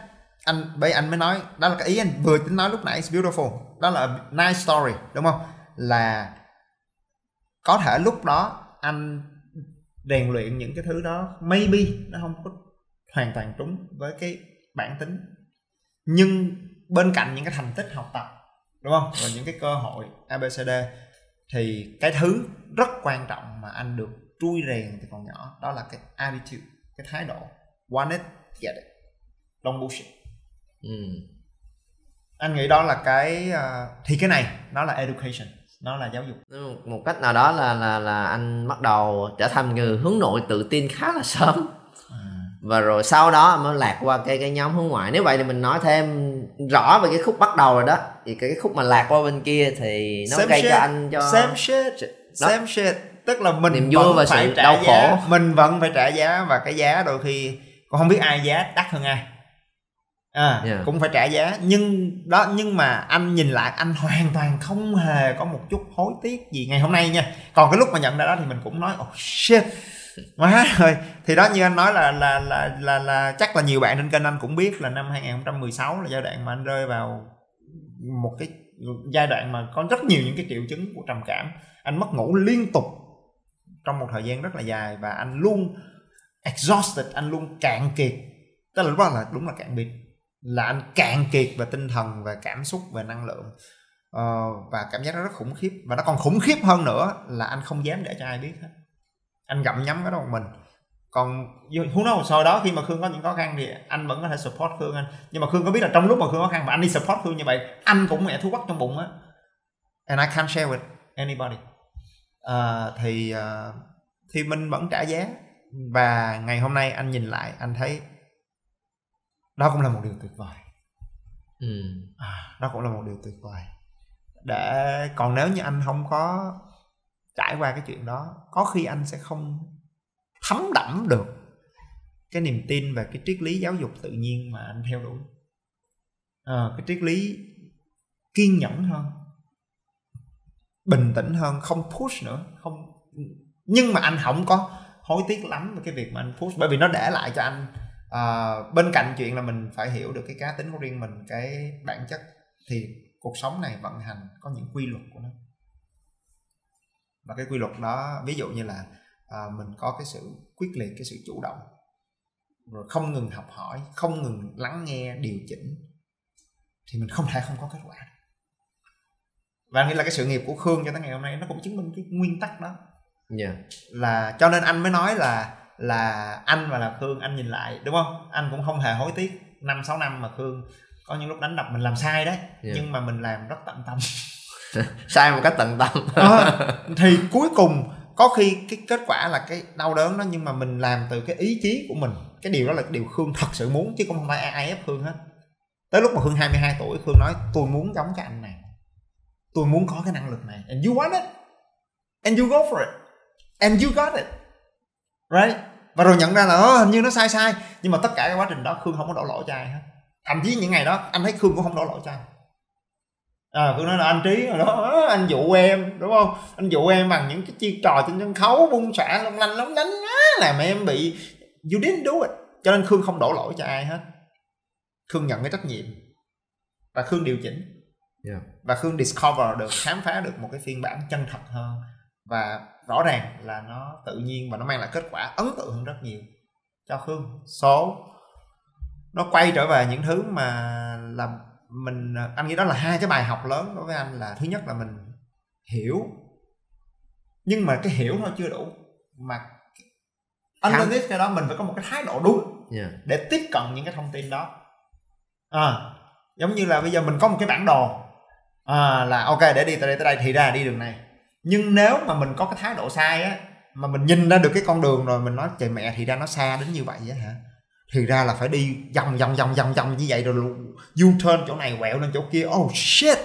S1: Anh bây anh mới nói đó là cái ý anh vừa tính nói lúc nãy it's beautiful. Đó là nice story đúng không? Là có thể lúc đó anh rèn luyện những cái thứ đó maybe nó không có hoàn toàn trúng với cái bản tính. Nhưng bên cạnh những cái thành tích học tập đúng không? Và những cái cơ hội abcd thì cái thứ rất quan trọng mà anh được trui rèn từ còn nhỏ. Đó là cái attitude cái thái độ. Want it get it. Don't bullshit.
S2: Ừ.
S1: anh nghĩ đó là cái uh, thì cái này nó là education nó là giáo dục.
S2: Một cách nào đó là là là anh bắt đầu trở thành người hướng nội tự tin khá là sớm. À. và rồi sau đó mới lạc qua cái cái nhóm hướng ngoại. Nếu vậy thì mình nói thêm rõ về cái khúc bắt đầu rồi đó. Thì cái, cái khúc mà lạc qua bên kia thì nó gây cho anh cho
S1: same shit. Same shit tức là mình
S2: Niềm vui và phải sự trả đau
S1: giá. khổ. Mình vẫn phải trả giá và cái giá đôi khi còn không biết ai giá đắt hơn ai. À yeah. cũng phải trả giá. Nhưng đó nhưng mà anh nhìn lại anh hoàn toàn không hề có một chút hối tiếc gì ngày hôm nay nha. Còn cái lúc mà nhận ra đó thì mình cũng nói oh shit. Quá rồi. Thì đó như anh nói là là là là là chắc là nhiều bạn trên kênh anh cũng biết là năm 2016 là giai đoạn mà anh rơi vào một cái giai đoạn mà có rất nhiều những cái triệu chứng của trầm cảm. Anh mất ngủ liên tục trong một thời gian rất là dài và anh luôn exhausted anh luôn cạn kiệt. Tức là lúc đó là đúng là cạn kiệt là anh cạn kiệt về tinh thần và cảm xúc và năng lượng. Uh, và cảm giác nó rất khủng khiếp. Và nó còn khủng khiếp hơn nữa là anh không dám để cho ai biết hết. Anh gặm nhắm cái đó một mình. Còn hú nó sau đó khi mà khương có những khó khăn thì anh vẫn có thể support khương anh. Nhưng mà khương có biết là trong lúc mà khương khó khăn mà anh đi support khương như vậy anh cũng mẹ thú quắc trong bụng á. And I can't share with anybody uh, thì uh, thì mình vẫn trả giá. Và ngày hôm nay anh nhìn lại anh thấy đó cũng là một điều tuyệt vời. Ừ. à, đó cũng là một điều tuyệt vời. Để còn nếu như anh không có trải qua cái chuyện đó có khi anh sẽ không thấm đẫm được cái niềm tin về cái triết lý giáo dục tự nhiên mà anh theo đuổi. À, cái triết lý kiên nhẫn hơn bình tĩnh hơn không push nữa không nhưng mà anh không có hối tiếc lắm về cái việc mà anh push bởi vì nó để lại cho anh uh, bên cạnh chuyện là mình phải hiểu được cái cá tính của riêng mình cái bản chất thì cuộc sống này vận hành có những quy luật của nó. Và cái quy luật đó ví dụ như là uh, mình có cái sự quyết liệt cái sự chủ động rồi không ngừng học hỏi không ngừng lắng nghe điều chỉnh thì mình không thể không có kết quả và nghĩ là cái sự nghiệp của khương cho tới ngày hôm nay nó cũng chứng minh cái nguyên tắc đó
S2: yeah. Dạ.
S1: là cho nên anh mới nói là là anh và là khương anh nhìn lại đúng không anh cũng không hề hối tiếc năm sáu năm mà khương có những lúc đánh đập mình làm sai đấy yeah. Dạ. nhưng mà mình làm rất tận tâm
S2: sai một cách tận tâm
S1: à, thì cuối cùng có khi cái kết quả là cái đau đớn đó nhưng mà mình làm từ cái ý chí của mình cái điều đó là điều khương thật sự muốn chứ không phải ai ép khương hết tới lúc mà khương 22 tuổi khương nói tôi muốn giống cái anh này tôi muốn có cái năng lực này. And you want it. And you go for it. And you got it. Right? Và rồi nhận ra là ờ, hình như nó sai sai. Nhưng mà tất cả cái quá trình đó khương không có đổ lỗi cho ai hết. Thậm chí những ngày đó anh thấy khương cũng không đổ lỗi cho anh à, khương nói là anh trí rồi đó. Ờ, anh dụ em. Đúng không? Anh dụ em bằng những cái chiêu trò trên sân khấu bung xả lông lanh lóng lánh làm em bị you didn't do it. Cho nên khương không đổ lỗi cho ai hết. Khương nhận cái trách nhiệm. Và khương điều chỉnh yeah. và khương discover được khám phá được một cái phiên bản chân thật hơn. Và rõ ràng là nó tự nhiên và nó mang lại kết quả ấn tượng hơn rất nhiều cho khương. Số nó quay trở về những thứ mà làm mình anh nghĩ đó là hai cái bài học lớn đối với anh là thứ nhất là mình hiểu. Nhưng mà cái hiểu thôi chưa đủ. Mà underneath cái đó mình phải có một cái thái độ đúng yeah. để tiếp cận những cái thông tin đó. À, giống như là bây giờ mình có một cái bản đồ à, là ok để đi từ đây tới đây thì ra đi đường này. Nhưng nếu mà mình có cái thái độ sai á mà mình nhìn ra được cái con đường rồi mình nói trời mẹ thì ra nó xa đến như vậy á hả? Thì ra là phải đi vòng vòng vòng vòng vòng như vậy rồi u turn chỗ này quẹo lên chỗ kia. Oh shit!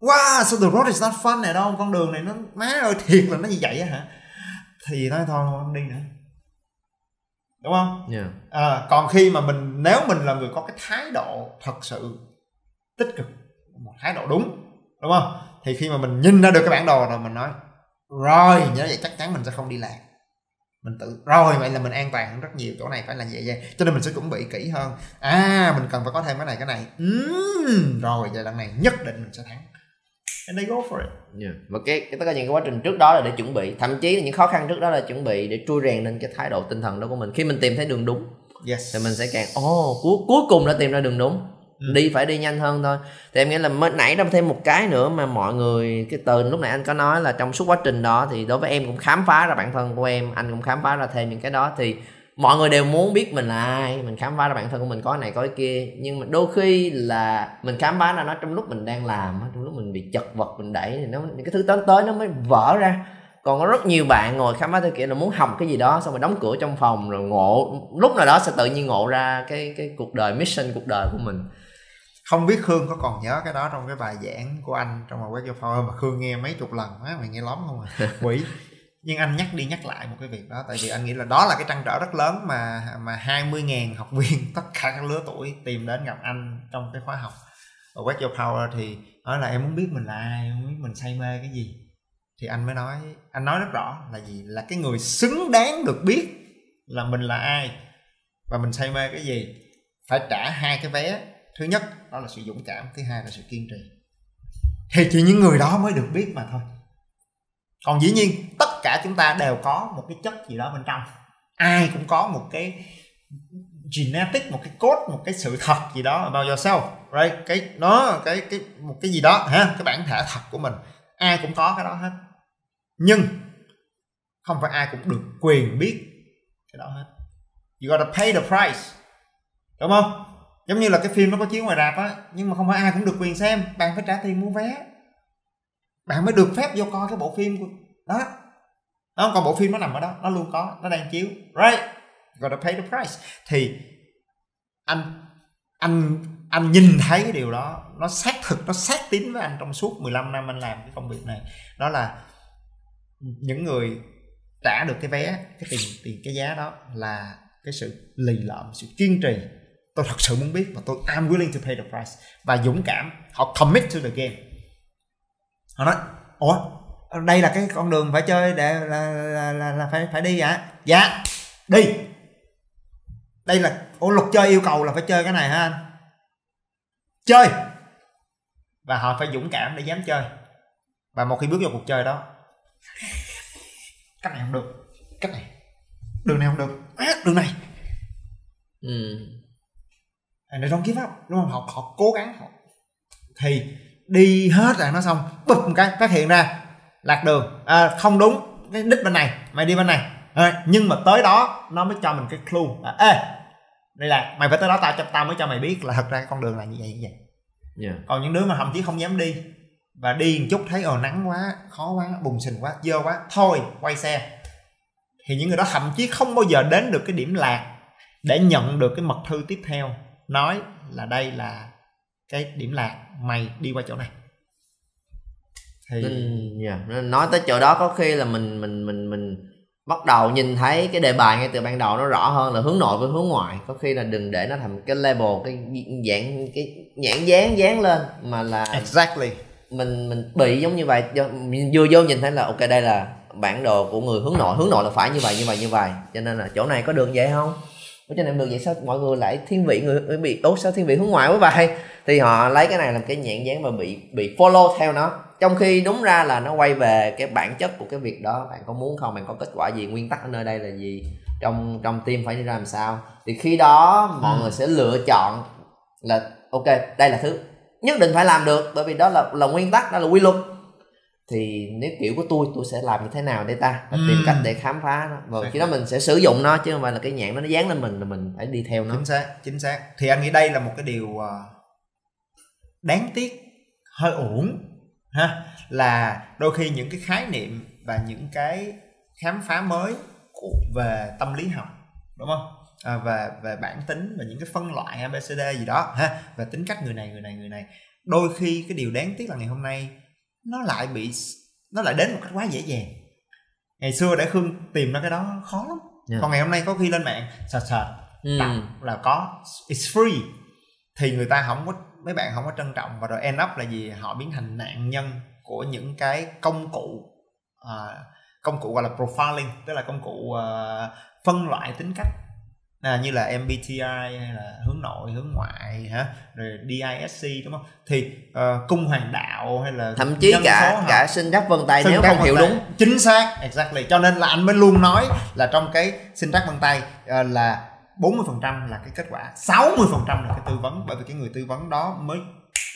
S1: Wow so the road is not fun này đâu con đường này nó má ơi thiệt là nó như vậy á hả? Thì nói thôi không đi nữa. Đúng không?
S2: Yeah.
S1: à, còn khi mà mình nếu mình là người có cái thái độ thật sự tích cực một thái độ đúng đúng không? Thì khi mà mình nhìn ra được cái bản đồ rồi mình nói rồi nhớ vậy chắc chắn mình sẽ không đi lạc mình tự rồi vậy là mình an toàn hơn rất nhiều chỗ này phải là vậy vậy. Cho nên mình sẽ chuẩn bị kỹ hơn. À mình cần phải có thêm cái này cái này. Uhm, rồi giai đoạn này nhất định mình sẽ thắng. And they go for it.
S2: Yeah. và cái, cái tất cả những cái quá trình trước đó là để chuẩn bị thậm chí là những khó khăn trước đó là chuẩn bị để trui rèn lên cái thái độ tinh thần đó của mình. Khi mình tìm thấy đường đúng
S1: yes.
S2: thì mình sẽ càng ồ oh, cuối cuối cùng đã tìm ra đường đúng ừ. đi phải đi nhanh hơn thôi. Thì em nghĩ là mới nãy trong thêm một cái nữa mà mọi người, cái từ lúc nãy anh có nói là trong suốt quá trình đó thì đối với em cũng khám phá ra bản thân của em, anh cũng khám phá ra thêm những cái đó. Thì mọi người đều muốn biết mình là ai, mình khám phá ra bản thân của mình có này có cái kia. Nhưng mà đôi khi là mình khám phá ra nó trong lúc mình đang làm trong lúc mình bị chật vật, mình đẩy thì nó, những cái thứ tới tới nó mới vỡ ra. Còn có rất nhiều bạn ngồi khám phá theo kiểu là muốn học cái gì đó, xong rồi đóng cửa trong phòng, rồi ngộ, lúc nào đó sẽ tự nhiên ngộ ra cái cái cuộc đời, mission cuộc đời của mình
S1: không biết khương có còn nhớ cái đó trong cái bài giảng của anh trong bài quét your power mà khương nghe mấy chục lần á mày nghe lắm không à? Quỷ. Nhưng anh nhắc đi nhắc lại một cái việc đó tại vì anh nghĩ là đó là cái trăn trở rất lớn mà mà 20.000 học viên tất cả các lứa tuổi tìm đến gặp anh trong cái khóa học. Và Wake Your Power thì nói là em muốn biết mình là ai em muốn biết mình say mê cái gì. Thì anh mới nói anh nói rất rõ là gì? Là cái người xứng đáng được biết là mình là ai và mình say mê cái gì. Phải trả hai cái vé thứ nhất, đó là sự dũng cảm, thứ hai là sự kiên trì. Thì chỉ những người đó mới được biết mà thôi. Còn dĩ nhiên, tất cả chúng ta đều có một cái chất gì đó bên trong. Ai cũng có một cái genetic, một cái code, một cái sự thật gì đó about yourself, right? Cái nó cái cái, một cái gì đó, ha? Cái bản thể thật của mình. Ai cũng có cái đó hết. Nhưng, không phải ai cũng được quyền biết cái đó hết. You gotta pay the price. Đúng không? Giống như là cái phim nó có chiếu ngoài rạp á, nhưng mà không phải ai cũng được quyền xem. Bạn phải trả tiền mua vé. Bạn mới được phép vô coi cái bộ phim của đó. Đó, còn bộ phim nó nằm ở đó, nó luôn có, nó đang chiếu. Right. Gotta pay the price. Thì anh anh anh nhìn thấy cái điều đó, nó xác thực, nó xác tín với anh trong suốt 15 năm anh làm cái công việc này. Đó là những người trả được cái vé, cái tiền tiền cái giá đó là cái sự lì lợm, sự kiên trì tôi thật sự muốn biết và tôi am willing to pay the price và dũng cảm. Họ commit to the game. Họ nói ủa đây là cái con đường phải chơi để là là, là, là phải phải đi hả? Dạ đi. Đây là ủa luật chơi yêu cầu là phải chơi cái này hả anh? Chơi. Và họ phải dũng cảm để dám chơi. Và một khi bước vào cuộc chơi đó cách này không được cách này đường này không được à, đường này. Ừ and they don't give up đúng không? Họ họ cố gắng họ thì đi hết rồi nó xong bụp một cái phát hiện ra lạc đường. À, không đúng cái đích bên này mày đi bên này. À, nhưng mà tới đó nó mới cho mình cái clue là ê đây là mày phải tới đó tao cho tao mới cho mày biết là thật ra con đường là như vậy như vậy. Yeah. còn những đứa mà thậm chí không dám đi và đi một chút thấy ồ nắng quá khó quá bùng sình quá dơ quá. Thôi quay xe. Thì những người đó thậm chí không bao giờ đến được cái điểm lạc để nhận được cái mật thư tiếp theo nói là đây là cái điểm lạc mày đi qua chỗ này.
S2: Thì nên, yeah. nên nói tới chỗ đó có khi là mình mình mình mình bắt đầu nhìn thấy cái đề bài ngay từ ban đầu nó rõ hơn là hướng nội với hướng ngoại. Có khi là đừng để nó thành cái label cái dạng cái nhãn dán dán lên mà là
S1: exactly.
S2: mình mình bị giống như vậy. Vừa vô nhìn thấy là ok đây là bản đồ của người hướng nội. Hướng nội là phải như vậy như vậy như vậy. Cho nên là chỗ này có đường vậy không Ủa cho nên được vậy sao mọi người lại thiên vị người bị ố sao thiên vị hướng ngoại quá vậy? Thì họ lấy cái này làm cái nhãn dán và bị bị follow theo nó. Trong khi đúng ra là nó quay về cái bản chất của cái việc đó. Bạn có muốn không? Bạn có kết quả gì? Nguyên tắc ở nơi đây là gì? Trong trong team phải đi ra làm sao? Thì khi đó mọi ừ. người sẽ lựa chọn là ok đây là thứ nhất định phải làm được. Bởi vì đó là là nguyên tắc đó là quy luật thì nếu kiểu của tôi tôi sẽ làm như thế nào để ta? Và tìm cách để khám phá nó. Và khi đó mình sẽ sử dụng nó chứ không phải là cái nhãn nó dán lên mình là mình phải đi theo nó.
S1: Chính xác chính xác. Thì anh nghĩ đây là một cái điều ờ, đáng tiếc hơi uổng ha? Là đôi khi những cái khái niệm và những cái khám phá mới về tâm lý học đúng không? À, về về bản tính và những cái phân loại abcd gì đó ha? Về tính cách người này người này người này. Đôi khi cái điều đáng tiếc là ngày hôm nay nó lại bị nó lại đến một cách quá dễ dàng ngày xưa để khương tìm ra cái đó khó lắm yeah. Dạ. còn ngày hôm nay có khi lên mạng sạch sạch ừ. là có it's free thì người ta không có mấy bạn không có trân trọng và rồi end up là gì họ biến thành nạn nhân của những cái công cụ uh, công cụ gọi là profiling tức là công cụ uh, phân loại tính cách à, như là MBTI hay là hướng nội hướng ngoại hả? Rồi DISC đúng không? Thì uh, cung hoàng đạo hay là
S2: thậm chí cả cả sinh trắc vân tay nếu không hiểu đúng.
S1: Chính xác exactly. Cho nên là anh mới luôn nói là trong cái sinh trắc vân tay uh, là 40% là cái kết quả 60% là cái tư vấn. Bởi vì cái người tư vấn đó mới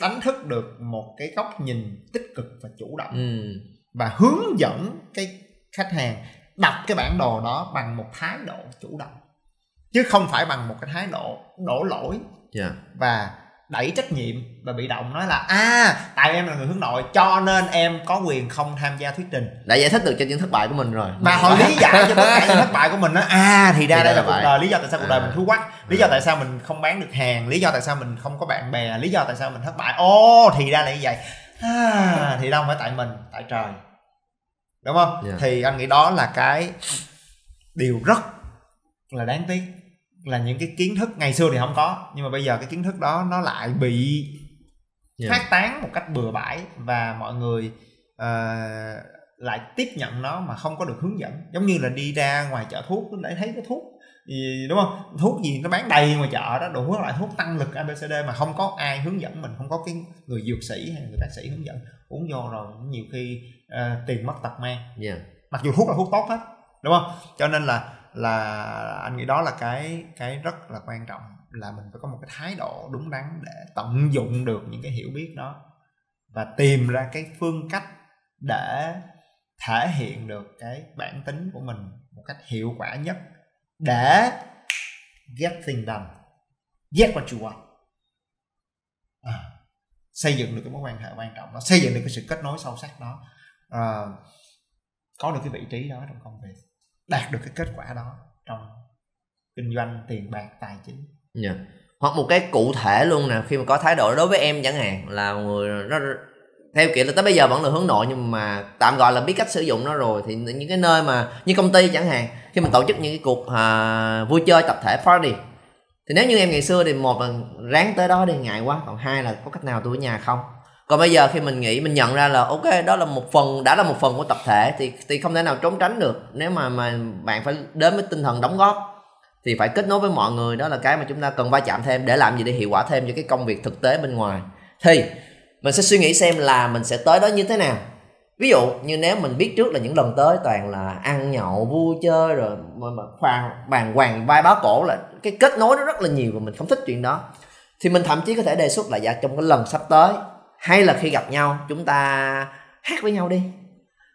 S1: đánh thức được một cái góc nhìn tích cực và chủ động
S2: ừ.
S1: và hướng dẫn cái khách hàng đọc cái bản đồ đó bằng một thái độ chủ động chứ không phải bằng một cái thái độ đổ lỗi
S2: dạ.
S1: và đẩy trách nhiệm và bị động nói là à tại em là người hướng nội cho nên em có quyền không tham gia thuyết trình.
S2: Đã giải thích được cho những thất bại của mình rồi.
S1: Mà họ lý giải cho tất cả những thất bại của mình đó à thì ra
S2: Thì
S1: đây là
S2: là
S1: cuộc đời lý do tại sao cuộc đời
S2: À.
S1: mình thú quắc lý do tại sao mình không bán được hàng lý do tại sao mình không có bạn bè lý do tại sao mình thất bại. Ô thì ra là như vậy. À, thì đâu phải tại mình tại trời. Đúng không?
S2: Dạ.
S1: thì anh nghĩ đó là cái điều rất là đáng tiếc là những cái kiến thức ngày xưa thì không có nhưng mà bây giờ cái kiến thức đó nó lại bị
S2: Dạ.
S1: phát tán một cách bừa bãi và mọi người ờ, lại tiếp nhận nó mà không có được hướng dẫn. Giống như là đi ra ngoài chợ thuốc để thấy cái thuốc gì đúng không? Thuốc gì nó bán đầy ngoài chợ đó đủ các loại thuốc tăng lực abcd mà không có ai hướng dẫn mình không có cái người dược sĩ hay người bác sĩ hướng dẫn. Uống vô rồi nhiều khi ờ, tiền mất tật mang.
S2: Dạ
S1: mặc dù thuốc là thuốc tốt hết đúng không? Cho nên là là anh nghĩ đó là cái cái rất là quan trọng là mình phải có một cái thái độ đúng đắn để tận dụng được những cái hiểu biết đó và tìm ra cái phương cách để thể hiện được cái bản tính của mình một cách hiệu quả nhất để get things done get what you want. À, xây dựng được cái mối quan hệ quan trọng đó xây dựng được cái sự kết nối sâu sắc đó. À, có được cái vị trí đó trong công việc đạt được cái kết quả đó trong kinh doanh tiền bạc tài chính
S2: Dạ. Hoặc một cái cụ thể luôn nè khi mà có thái độ đối với em chẳng hạn là người nó theo kiểu là tới bây giờ vẫn là hướng nội nhưng mà tạm gọi là biết cách sử dụng nó rồi thì những cái nơi mà như công ty chẳng hạn khi mình tổ chức những cái cuộc à, vui chơi tập thể party thì nếu như em ngày xưa thì một là ráng tới đó đi ngại quá còn hai là có cách nào tôi ở nhà không còn bây giờ khi mình nghĩ mình nhận ra là ok đó là một phần đã là một phần của tập thể thì thì không thể nào trốn tránh được. Nếu mà mà bạn phải đến với tinh thần đóng góp thì phải kết nối với mọi người. Đó là cái mà chúng ta cần va chạm thêm để làm gì để hiệu quả thêm cho cái công việc thực tế bên ngoài. Thì mình sẽ suy nghĩ xem là mình sẽ tới đó như thế nào. Ví dụ như nếu mình biết trước là những lần tới toàn là ăn nhậu vui chơi rồi mà, mà khoan bàn hoàng vai báo cổ là cái kết nối nó rất là nhiều và mình không thích chuyện đó. Thì mình thậm chí có thể đề xuất là dạ trong cái lần sắp tới hay là khi gặp nhau chúng ta hát với nhau đi.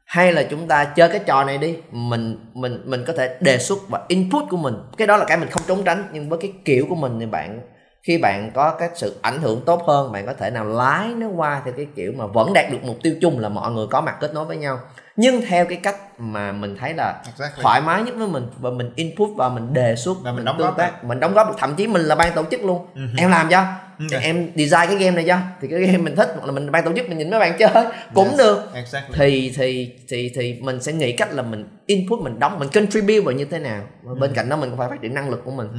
S2: Hay là chúng ta chơi cái trò này đi mình mình mình có thể đề xuất và input của mình. Cái đó là cái mình không trốn tránh nhưng với cái kiểu của mình thì bạn khi bạn có cái sự ảnh hưởng tốt hơn bạn có thể nào lái nó qua theo cái kiểu mà vẫn đạt được mục tiêu chung là mọi người có mặt kết nối với nhau. Nhưng theo cái cách mà mình thấy là
S1: exactly.
S2: thoải mái nhất với mình và mình input và mình đề xuất
S1: Và mình
S2: mình
S1: đóng
S2: tương
S1: góp
S2: tác mình đóng góp được. Thậm chí mình là ban tổ chức luôn.
S1: Ừ.
S2: em làm cho
S1: Ừ.
S2: thì em design cái game này cho. Thì cái game mình thích hoặc là mình ban tổ chức mình nhìn mấy bạn chơi cũng
S1: Yes.
S2: được.
S1: exactly.
S2: thì thì thì thì mình sẽ nghĩ cách là mình input mình đóng mình contribute vào như thế nào. Và bên cạnh đó mình cũng phải phát triển năng lực của mình.
S1: Ừ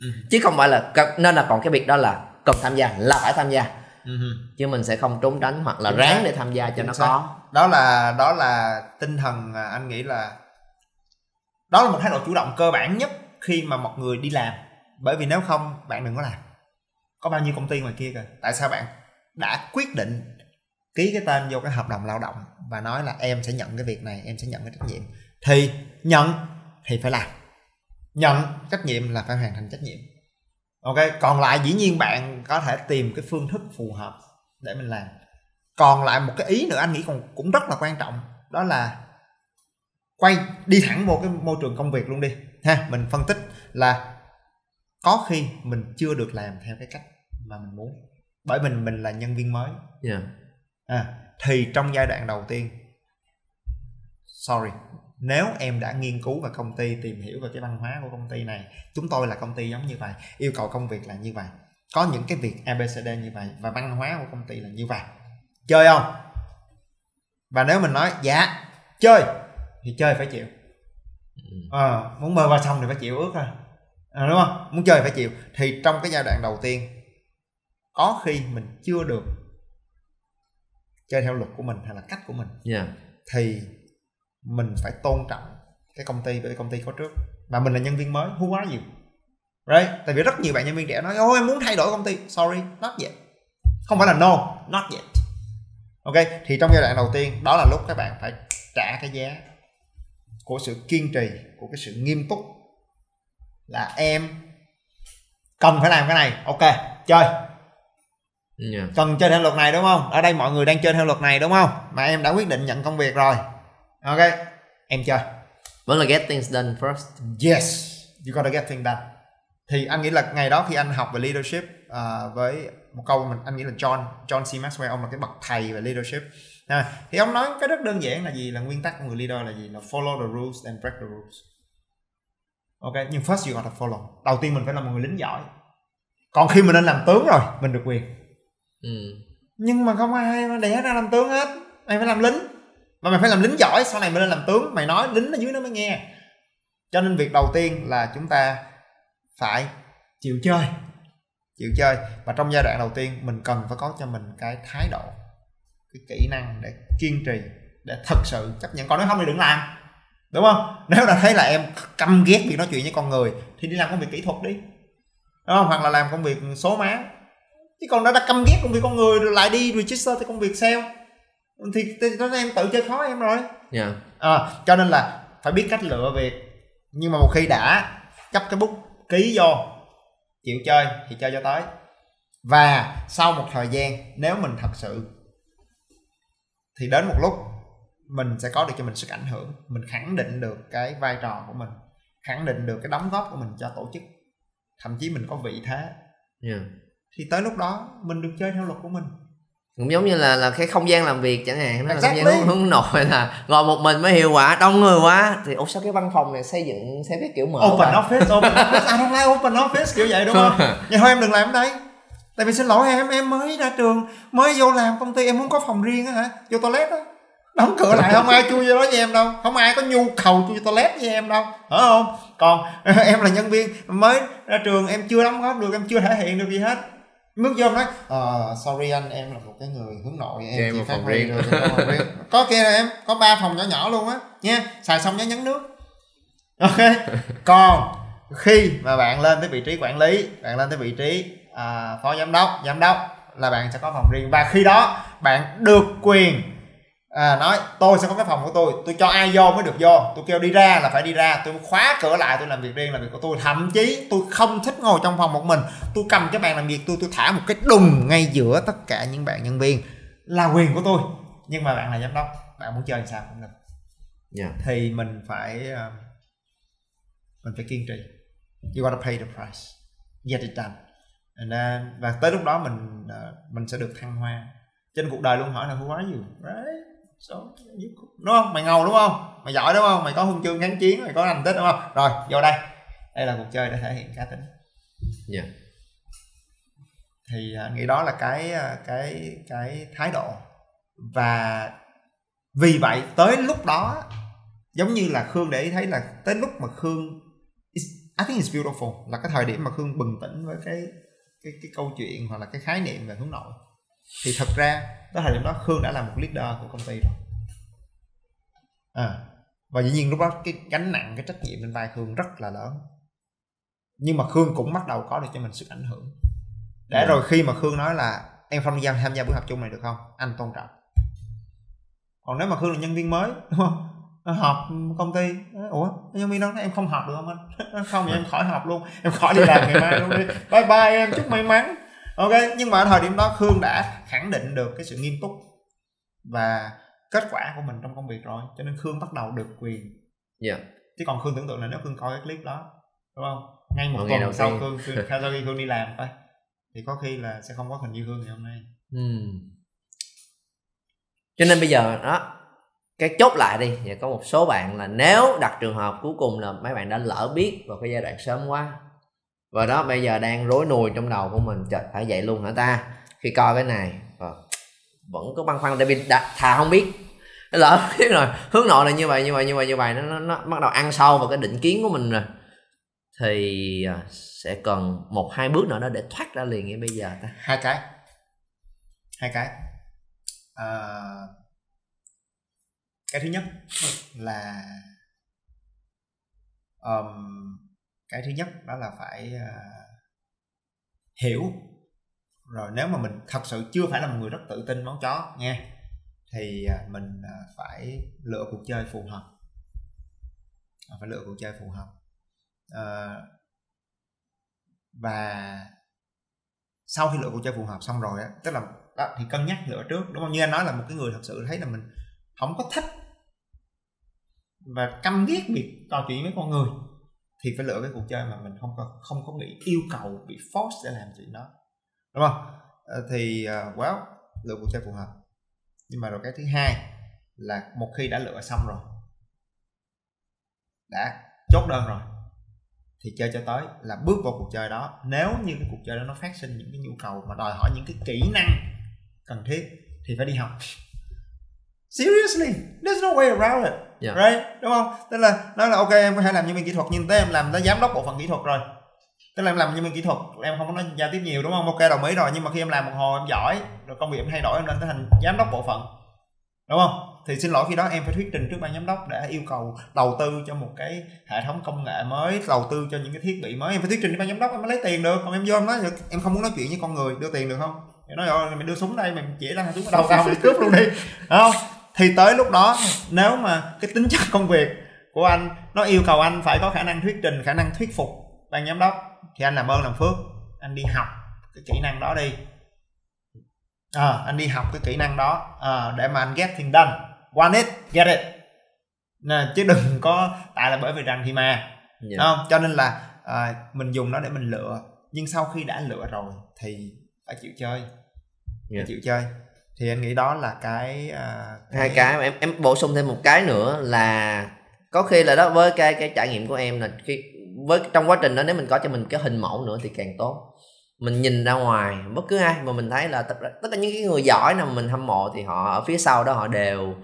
S1: ừ.
S2: Chứ không phải là nên là còn cái việc đó là cần tham gia là phải tham gia.
S1: Ừ
S2: chứ mình sẽ không trốn tránh hoặc là
S1: Chính xác.
S2: ráng để tham gia cho
S1: Chính
S2: nó
S1: xác.
S2: có.
S1: Đó là đó là tinh thần anh nghĩ là đó là một thái độ chủ động cơ bản nhất khi mà một người đi làm. Bởi vì nếu không bạn đừng có làm có bao nhiêu công ty ngoài kia kìa. Tại sao bạn đã quyết định ký cái tên vô cái hợp đồng lao động và nói là em sẽ nhận cái việc này, em sẽ nhận cái trách nhiệm? Thì nhận thì phải làm. Nhận trách nhiệm là phải hoàn thành trách nhiệm. Ok, còn lại dĩ nhiên bạn có thể tìm cái phương thức phù hợp để mình làm. Còn lại một cái ý nữa anh nghĩ còn, cũng rất là quan trọng, đó là quay, đi thẳng vô cái môi trường công việc luôn đi. Ha, mình phân tích là có khi mình chưa được làm theo cái cách mà mình muốn. Bởi mình mình là nhân viên mới.
S2: Yeah.
S1: à, thì trong giai đoạn đầu tiên sorry nếu em đã nghiên cứu về công ty tìm hiểu về cái văn hóa của công ty này chúng tôi là công ty giống như vậy yêu cầu công việc là như vậy có những cái việc abcd như vậy và văn hóa của công ty là như vậy chơi không? Và nếu mình nói dạ chơi thì chơi phải chịu. Ờ, muốn mơ qua sông thì phải chịu ướt thôi à, đúng không? Muốn chơi phải chịu. Thì trong cái giai đoạn đầu tiên có khi mình chưa được chơi theo luật của mình hay là cách của mình
S2: Yeah.
S1: thì mình phải tôn trọng cái công ty bởi công ty có trước. Và mình là nhân viên mới who are you right? Tại vì rất nhiều bạn nhân viên trẻ nói ôi em muốn thay đổi công ty. Sorry not yet. Không phải là no not yet. Ok? Thì trong giai đoạn đầu tiên đó là lúc các bạn phải trả cái giá của sự kiên trì của cái sự nghiêm túc là em cần phải làm cái này. Ok chơi.
S2: Yeah.
S1: cần chơi theo luật này đúng không? Ở đây mọi người đang chơi theo luật này đúng không? Mà em đã quyết định nhận công việc rồi. Ok em chơi.
S2: Vẫn là get things done first.
S1: Yes you gotta get things done. Thì anh nghĩ là ngày đó khi anh học về leadership uh, với một câu mình anh nghĩ là John John C. Maxwell ông là cái bậc thầy về leadership. À, thì ông nói cái rất đơn giản là gì? Là nguyên tắc của người leader là gì? Là follow the rules and break the rules ok nhưng first you gotta follow. Đầu tiên mình phải là một người lính giỏi. Còn khi mình lên làm tướng rồi mình được quyền.
S2: Ừ.
S1: nhưng mà không ai mà đẻ ra làm tướng hết. Mày phải làm lính. Mà mày phải làm lính giỏi sau này mày lên làm tướng mày nói lính ở dưới nó mới nghe. Cho nên việc đầu tiên là chúng ta phải chịu chơi. Chịu chơi. Và trong giai đoạn đầu tiên mình cần phải có cho mình cái thái độ cái kỹ năng để kiên trì để thật sự chấp nhận. Còn nếu không thì đừng làm đúng không? Nếu đã thấy là em căm ghét việc nói chuyện với con người thì đi làm công việc kỹ thuật đi. Đúng không? Hoặc là làm công việc số má. Chứ còn đã đã căm ghét công việc con người rồi lại đi register thì công việc sale thì, thì đó em tự chơi khó em rồi.
S2: Yeah.
S1: à, cho nên là phải biết cách lựa việc. Nhưng mà một khi đã chấp cái bút ký vô chịu chơi thì chơi cho tới. Và sau một thời gian nếu mình thật sự thì đến một lúc mình sẽ có được cho mình sức ảnh hưởng. Mình khẳng định được cái vai trò của mình khẳng định được cái đóng góp của mình cho tổ chức. Thậm chí mình có vị thế.
S2: Yeah.
S1: thì tới lúc đó mình được chơi theo luật của mình.
S2: Cũng giống như là là cái không gian làm việc chẳng hạn. Nó
S1: Exactly.
S2: không gian hướng, nội là ngồi một mình mới hiệu quả đông người quá. Thì ủa sao cái văn phòng này xây dựng theo cái kiểu mở
S1: open
S2: vậy?
S1: office open office. I don't like open office kiểu vậy đúng không? Nhưng thôi em đừng làm ở đây. Tại vì xin lỗi em em mới ra trường mới vô làm công ty em muốn có phòng riêng á hả? Vô toilet á đóng cửa lại không ai chui vô đó với em đâu. Không ai có nhu cầu chui toilet với em đâu. Phải không? Còn em là nhân viên mới ra trường em chưa đóng góp được em chưa thể hiện được gì hết. Bước vô nói ờ sorry anh em là một cái người hướng nội em
S2: em
S1: chỉ phát huy
S2: riêng."
S1: được có kia là em có ba phòng nhỏ nhỏ luôn á nha. Xài xong nhớ nhấn nước. Ok. Còn khi mà bạn lên tới vị trí quản lý bạn lên tới vị trí à, phó giám đốc giám đốc là bạn sẽ có phòng riêng. Và khi đó bạn được quyền à, nói tôi sẽ có cái phòng của tôi tôi cho ai vô mới được vô. Tôi kêu đi ra là phải đi ra. Tôi khóa cửa lại tôi làm việc riêng làm việc của tôi. Thậm chí tôi không thích ngồi trong phòng một mình. Tôi cầm cái bàn làm việc tôi tôi thả một cái đùng ngay giữa tất cả những bạn nhân viên. Là quyền của tôi. Nhưng mà bạn là giám đốc bạn muốn chơi làm sao cũng được.
S2: Yeah.
S1: thì mình phải uh, mình phải kiên trì. You gotta pay the price. Get it done. And then, và tới lúc đó mình uh, mình sẽ được thăng hoa. Trên cuộc đời luôn hỏi là who are you? Right cool. đúng không? Mày ngầu đúng không? Mày giỏi đúng không? Mày có huân chương kháng chiến mày có thành tích đúng không? Rồi vô đây. Đây là cuộc chơi để thể hiện cá tính.
S2: Yeah.
S1: thì anh nghĩ đó là cái ờ, cái cái thái độ. Và vì vậy tới lúc đó giống như là khương để ý thấy là tới lúc mà khương I think it's beautiful là cái thời điểm mà khương bừng tỉnh với cái cái cái câu chuyện hoặc là cái khái niệm về hướng nội thì thật ra tới thời điểm đó khương đã là một leader của công ty rồi. À và dĩ nhiên lúc đó cái gánh nặng cái trách nhiệm lên vai khương rất là lớn. Nhưng mà khương cũng bắt đầu có được cho mình sức ảnh hưởng. Để
S2: Ừ.
S1: rồi khi mà khương nói là em không tham tham gia buổi học chung này được không? Anh tôn trọng. Còn nếu mà khương là nhân viên mới đúng không? Họp công ty. Ủa nhân viên đó em không họp được không anh? Không thì em khỏi họp luôn. Em khỏi đi làm ngày mai luôn đi. Bye bye em chúc may mắn ok nhưng mà ở thời điểm đó khương đã khẳng định được cái sự nghiêm túc và kết quả của mình trong công việc rồi cho nên khương bắt đầu được quyền.
S2: Yeah.
S1: chứ còn khương tưởng tượng là nếu khương coi cái clip đó đúng không? Ngay một tuần sau khương, khương sau khi khương đi làm coi thì có khi là sẽ không có hình như khương ngày hôm nay.
S2: Ừm. cho nên bây giờ đó cái chốt lại đi. Và có một số bạn là nếu đặt trường hợp cuối cùng là mấy bạn đã lỡ biết vào cái giai đoạn sớm quá và đó bây giờ đang rối nùi trong đầu của mình. Trời phải vậy luôn hả ta? Khi coi cái này ờ, vẫn có băn khoăn. Tại vì đã, thà không biết. Lỡ biết rồi hướng nội là như vậy như vậy như vậy như vậy. Nó, nó, nó bắt đầu ăn sâu vào cái định kiến của mình rồi. Thì ờ, sẽ cần một hai bước nữa đó để thoát ra liền ngay bây giờ ta.
S1: Hai cái. Hai cái. À, cái thứ nhất là um, cái thứ nhất đó là phải ờ, hiểu. Rồi nếu mà mình thật sự chưa phải là một người rất tự tin món chó nghe thì ờ, mình ờ, phải lựa cuộc chơi phù hợp. Phải lựa cuộc chơi phù hợp. À, và sau khi lựa cuộc chơi phù hợp xong rồi á tức là đó, thì cân nhắc lựa trước đúng không? Như anh nói là một cái người thật sự thấy là mình không có thích và căm ghét việc trò chuyện với con người thì phải lựa cái cuộc chơi mà mình không có không có bị yêu cầu bị force để làm chuyện đó. Đúng không? Ờ, thì uh, well lựa cuộc chơi phù hợp. Nhưng mà rồi cái thứ hai là một khi đã lựa xong rồi đã chốt đơn rồi thì chơi cho tới là bước vào cuộc chơi đó. Nếu như cái cuộc chơi đó nó phát sinh những cái nhu cầu mà đòi hỏi những cái kỹ năng cần thiết thì phải đi học seriously? There's no way around it. Yeah. right? Đúng không? Tức là nói là ok em có thể làm nhân viên kỹ thuật nhưng tới em làm tới giám đốc bộ phận kỹ thuật rồi. Tức là em làm nhân viên kỹ thuật em không có nói giao tiếp nhiều đúng không? Ok đồng ý rồi nhưng mà khi em làm một hồi em giỏi rồi công việc em thay đổi em lên tới thành giám đốc bộ phận. Đúng không? Thì xin lỗi khi đó em phải thuyết trình trước ban giám đốc để yêu cầu đầu tư cho một cái hệ thống công nghệ mới đầu tư cho những cái thiết bị mới. Em phải thuyết trình với ban giám đốc em mới lấy tiền được. Còn em vô em nói em không muốn nói chuyện với con người đưa tiền được không? Em nói rồi mình đưa súng đây mình chỉ ra súng ở đầu tao mình cướp luôn đi. Đúng không thì tới lúc đó nếu mà cái tính chất công việc của anh nó yêu cầu anh phải có khả năng thuyết trình khả năng thuyết phục ban giám đốc thì anh làm ơn làm phước anh đi học cái kỹ năng đó đi à, anh đi học cái kỹ năng đó à, để mà anh get things done want it get it nè, chứ đừng có tại là bởi vì rằng thì mà yeah. Dạ. không cho nên là à, mình dùng nó để mình lựa nhưng sau khi đã lựa rồi thì phải chịu chơi yeah. phải dạ. chịu chơi thì anh nghĩ đó là cái,
S2: uh, hai cái em em bổ sung thêm một cái nữa là có khi là đó với cái cái trải nghiệm của em là khi với trong quá trình đó nếu mình có cho mình cái hình mẫu nữa thì càng tốt. Mình nhìn ra ngoài bất cứ ai mà mình thấy là tất, tất cả những cái người giỏi nào mà mình hâm mộ thì họ ở phía sau đó họ đều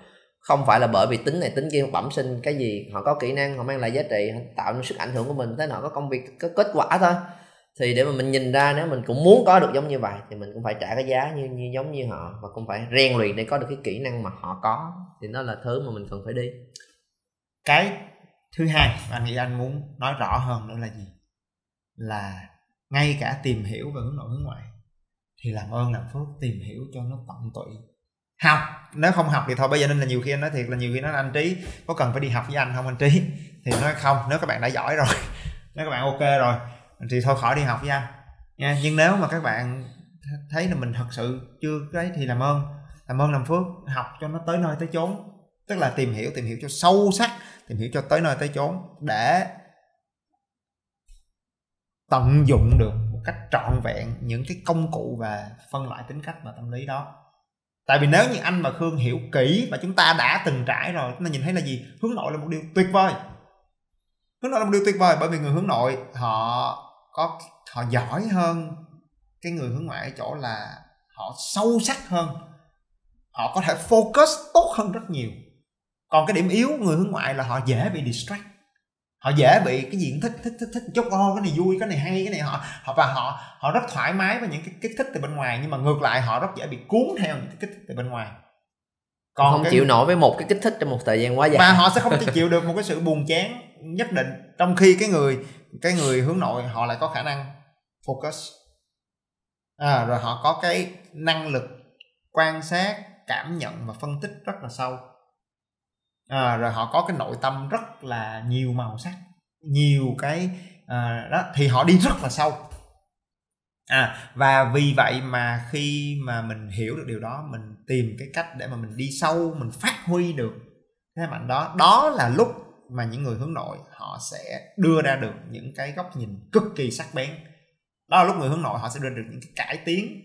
S2: không phải là bởi vì tính này tính kia bẩm sinh cái gì họ có kỹ năng họ mang lại giá trị họ tạo nên sức ảnh hưởng của mình thế họ có công việc có kết quả thôi thì để mà mình nhìn ra nếu mình cũng muốn có được giống như vậy thì mình cũng phải trả cái giá như như giống như họ và cũng phải rèn luyện để có được cái kỹ năng mà họ có. Thì nó là thứ mà mình cần phải đi.
S1: Cái thứ hai mà anh nghĩ anh muốn nói rõ hơn nữa là gì? Là ngay cả tìm hiểu về hướng nội hướng ngoại thì làm ơn làm phước, tìm hiểu cho nó tận tụy. Học, nếu không học thì thôi, bây giờ nên là nhiều khi anh nói thiệt là nhiều khi nói anh trí, có cần phải đi học với anh không anh trí? Thì nói không, nếu các bạn đã giỏi rồi, nếu các bạn ok rồi thì thôi khỏi đi học với anh. Nha, nhưng nếu mà các bạn thấy là mình thật sự chưa cái thì làm ơn làm ơn làm phước, học cho nó tới nơi tới chốn. Tức là tìm hiểu tìm hiểu cho sâu sắc, tìm hiểu cho tới nơi tới chốn để tận dụng được một cách trọn vẹn những cái công cụ và phân loại tính cách và tâm lý đó. Tại vì nếu như anh và khương hiểu kỹ và chúng ta đã từng trải rồi, chúng ta nhìn thấy là gì? Hướng nội là một điều tuyệt vời. Hướng nội là một điều tuyệt vời bởi vì người hướng nội họ có họ giỏi hơn. Cái người hướng ngoại ở chỗ là họ sâu sắc hơn. Họ có thể focus tốt hơn rất nhiều. Còn cái điểm yếu người hướng ngoại là họ dễ bị distract. Họ dễ bị cái cũng thích thích thích thích chút ô cái này vui cái này hay cái này họ họ và họ họ rất thoải mái với những cái kích thích từ bên ngoài nhưng mà ngược lại họ rất dễ bị cuốn theo những cái kích thích từ bên ngoài.
S2: Còn không cái... chịu nổi với một cái kích thích trong một thời gian quá dài.
S1: Mà họ sẽ không chịu được một cái sự buồn chán nhất định. Trong khi cái người cái người hướng nội họ lại có khả năng focus. À, rồi họ có cái năng lực quan sát cảm nhận và phân tích rất là sâu. À, rồi họ có cái nội tâm rất là nhiều màu sắc nhiều cái à, đó thì họ đi rất là sâu. À và vì vậy mà khi mà mình hiểu được điều đó mình tìm cái cách để mà mình đi sâu mình phát huy được cái mạnh đó đó là lúc mà những người hướng nội họ sẽ đưa ra được những cái góc nhìn cực kỳ sắc bén. Đó là lúc người hướng nội họ sẽ đưa được những cái cải tiến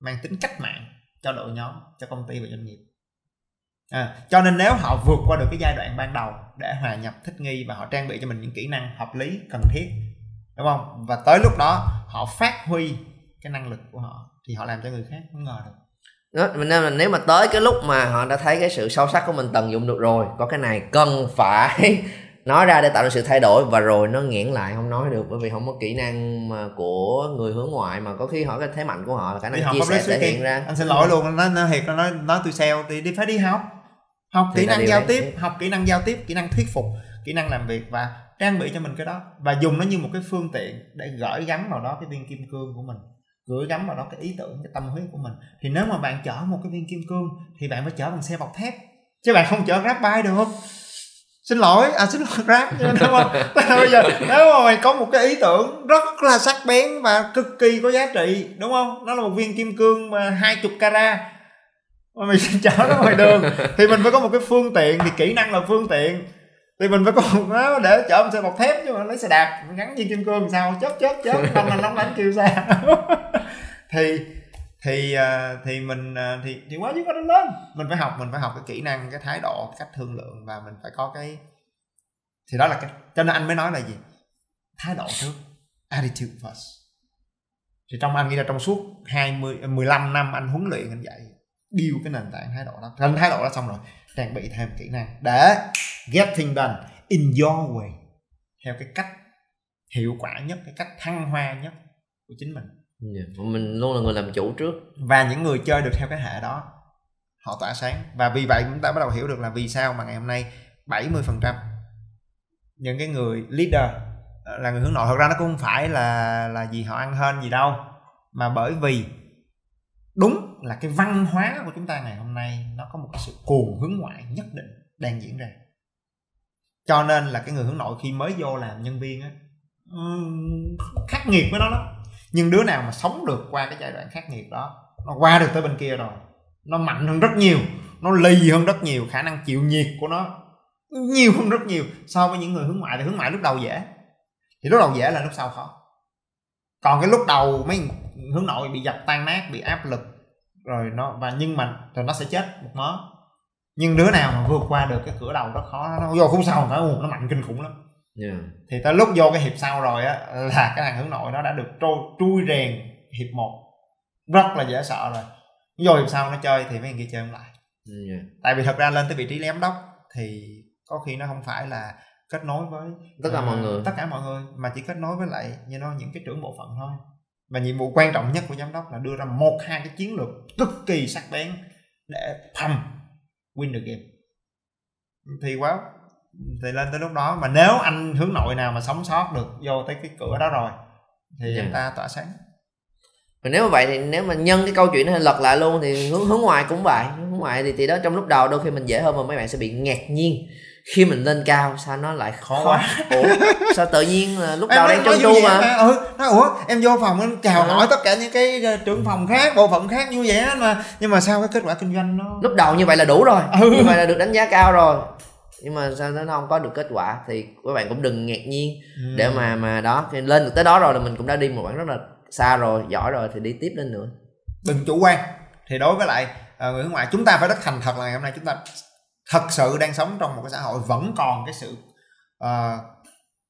S1: mang tính cách mạng cho đội nhóm cho công ty và doanh nghiệp. À, cho nên nếu họ vượt qua được cái giai đoạn ban đầu để hòa nhập thích nghi và họ trang bị cho mình những kỹ năng hợp lý cần thiết đúng không? Và tới lúc đó họ phát huy cái năng lực của họ thì họ làm cho người khác không ngờ được
S2: đó, nên là nếu mà tới cái lúc mà họ đã thấy cái sự sâu sắc của mình tận dụng được rồi có cái này cần phải nói ra để tạo ra sự thay đổi. Và rồi nó nghiện lại không nói được bởi vì không có kỹ năng mà của người hướng ngoại. Mà có khi họ cái thế mạnh của họ là khả năng chia sẻ thể hiện ra.
S1: Anh xin lỗi luôn nó nó thiệt nó nói nói tôi sale thì đi phải đi học. Học thì kỹ năng giao tiếp học kỹ năng giao tiếp kỹ năng thuyết phục kỹ năng làm việc và trang bị cho mình cái đó. Và dùng nó như một cái phương tiện để gửi gắm vào đó cái viên kim cương của mình gửi gắm vào đó cái ý tưởng, cái tâm huyết của mình. Thì nếu mà bạn chở một cái viên kim cương thì bạn phải chở bằng xe bọc thép, chứ bạn không chở grab bike được. Không xin lỗi à xin lỗi, grab. Đúng không? Bây giờ nếu mà mày có một cái ý tưởng rất là sắc bén và cực kỳ có giá trị, đúng không? Nó là một viên kim cương mà hai chục carat. Mà mình chở nó ngoài đường thì mình phải có một cái phương tiện, thì kỹ năng là phương tiện thì mình phải có một nó để chở một xe bọc thép chứ mà lấy xe đạp gắn viên kim cương sao chớp chớp chớp long lanh lóng lánh kêu xa thì thì à, thì mình à, thì thì quá chứ có lên mình phải học mình phải học cái kỹ năng cái thái độ cách thương lượng và mình phải có cái thì đó là cái cho nên anh mới nói là gì? Thái độ trước attitude first. Thì trong anh nghĩ là trong suốt 20 15 năm anh huấn luyện anh dạy build cái nền tảng thái độ đó. Thành thái độ đó xong rồi trang bị thêm kỹ năng. Để get things done in your way. Theo cái cách hiệu quả nhất cái cách thăng hoa nhất của chính mình.
S2: Yeah. Dạ, mình luôn là người làm chủ trước.
S1: Và những người chơi được theo cái hệ đó họ tỏa sáng. Và vì vậy chúng ta bắt đầu hiểu được là vì sao mà ngày hôm nay 70% những cái người leader ờ, là người hướng nội. Thật ra nó cũng không phải là là gì họ ăn hên gì đâu mà bởi vì đúng là cái văn hóa của chúng ta ngày hôm nay nó có một cái sự cuồng hướng ngoại nhất định đang diễn ra. Cho nên là cái người hướng nội khi mới vô làm nhân viên á khắc nghiệt với nó lắm. Nhưng đứa nào mà sống được qua cái giai đoạn khắc nghiệt đó, nó qua được tới bên kia rồi, nó mạnh hơn rất nhiều, nó lì hơn rất nhiều, khả năng chịu nhiệt của nó nhiều hơn rất nhiều so với những người hướng ngoại. Thì hướng ngoại lúc đầu dễ, thì lúc đầu dễ là lúc sau khó. Còn cái lúc đầu mấy hướng nội bị dập tan nát, bị áp lực rồi nó và nhưng mà rồi nó sẽ chết một mớ. Nhưng đứa nào mà vượt qua được cái cửa đầu rất khó nó vô khúc sau nó nó mạnh kinh khủng lắm. Yeah. thì tới lúc vô cái hiệp sau rồi á là cái thằng hướng nội nó đã được trôi chui rèn hiệp một. Rất là dễ sợ rồi. Vô hiệp sau nó chơi thì mấy người kia chơi không lại. Yeah. tại vì thật ra lên tới vị trí giám đốc thì có khi nó không phải là kết nối với
S2: tất cả uh, mọi người.
S1: tất cả mọi người mà chỉ kết nối với lại như nó những cái trưởng bộ phận thôi và nhiệm vụ quan trọng nhất của giám đốc là đưa ra một hai cái chiến lược cực kỳ sắc bén để pump win the game thì quá thì lên tới lúc đó mà nếu anh hướng nội nào mà sống sót được vô tới cái cửa đó rồi thì yeah. Dạ. chúng ta tỏa sáng
S2: và nếu mà vậy thì nếu mà nhân cái câu chuyện này lật lại luôn thì hướng hướng ngoài cũng vậy hướng ngoài thì thì đó trong lúc đầu đôi khi mình dễ hơn mà mấy bạn sẽ bị ngạc nhiên khi mình lên cao sao nó lại khó, quá? Ủa sao tự nhiên là lúc đầu đang trơn tru mà?
S1: Ừ nói ủa em vô phòng em chào hỏi tất cả những cái ờ, trưởng phòng khác bộ phận khác như vậy mà. Nhưng mà sao cái kết quả kinh doanh nó
S2: lúc đầu như vậy là đủ rồi. Ừ. như vậy là được đánh giá cao rồi. Nhưng mà sao nó không có được kết quả thì các bạn cũng đừng ngạc nhiên. Ừ. để mà mà đó thì lên được tới đó rồi là mình cũng đã đi một khoảng rất là xa rồi giỏi rồi thì đi tiếp lên nữa.
S1: Đừng chủ quan. Thì đối với lại uh, người nước ngoài chúng ta phải rất thành thật là ngày hôm nay chúng ta thật sự đang sống trong một cái xã hội vẫn còn cái sự uh,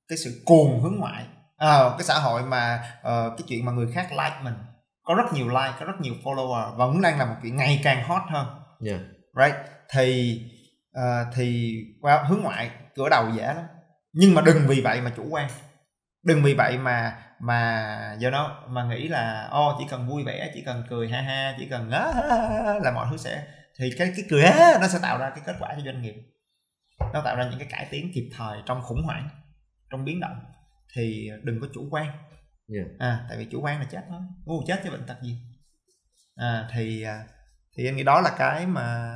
S1: cái sự cuồng hướng ngoại uh, cái xã hội mà uh, cái chuyện mà người khác like mình. Có rất nhiều like có rất nhiều follower vẫn đang là một chuyện ngày càng hot hơn. Yeah. right? Thì uh, thì qua hướng ngoại cửa đầu dễ lắm. Nhưng mà đừng vì vậy mà chủ quan. Đừng vì vậy mà mà do đó mà nghĩ là ô chỉ cần vui vẻ chỉ cần cười ha ha chỉ cần là mọi thứ sẽ thì cái cái á nó sẽ tạo ra cái kết quả cho doanh nghiệp. Nó tạo ra những cái cải tiến kịp thời trong khủng hoảng trong biến động. Thì đừng có chủ quan. Yeah. à tại vì chủ quan là chết thôi ngu chết chứ bệnh tật gì. À thì à, thì anh nghĩ đó là cái mà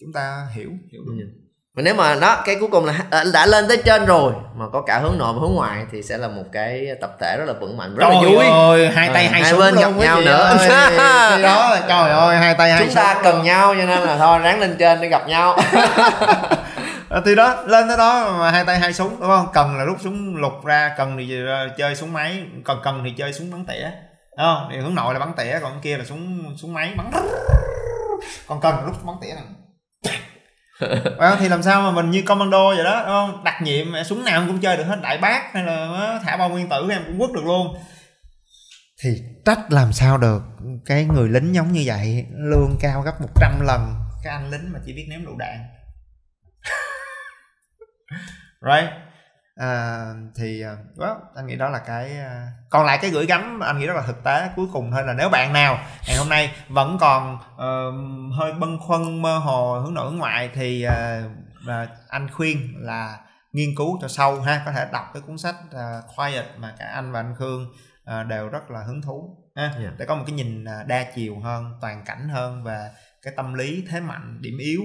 S1: chúng ta hiểu hiểu đúng.
S2: yeah mà nếu mà đó cái cuối cùng là à, đã lên tới trên rồi mà có cả hướng nội và hướng ngoại thì sẽ là một cái tập thể rất là vững mạnh rất
S1: trời
S2: là vui.
S1: ơi hai tay à, hai, hai bên gặp nhau nữa. ơi. đó trời ơi hai tay hai
S2: chúng ta cần nhau cho nên là thôi ráng lên trên để gặp nhau.
S1: Thì đó lên tới đó mà hai tay hai súng đúng không? Cần là rút súng lục ra cần thì chơi súng máy còn cần thì chơi súng bắn tỉa đúng không? Thì hướng nội là bắn tỉa còn kia là súng súng máy bắn. Còn cần là rút bắn tỉa này thì làm sao mà mình như commando vậy đó đúng không? Đặc nhiệm súng nào cũng chơi được hết đại bác hay là thả bom nguyên tử em cũng quất được luôn. Thì trách làm sao được? Cái người lính giống như vậy lương cao gấp 100 lần. Cái anh lính mà chỉ biết ném lựu đạn. Right à, thì well, anh nghĩ đó là cái uh, còn lại cái gửi gắm anh nghĩ đó là thực tế cuối cùng thôi là nếu bạn nào ngày hôm nay vẫn còn uh, hơi bâng khuâng mơ hồ hướng nội hướng ngoại thì uh, anh khuyên là nghiên cứu cho sâu ha có thể đọc cái cuốn sách uh, quiet mà cả anh và anh khương uh, đều rất là hứng thú ha yeah. Để có một cái nhìn đa chiều hơn toàn cảnh hơn và cái tâm lý thế mạnh điểm yếu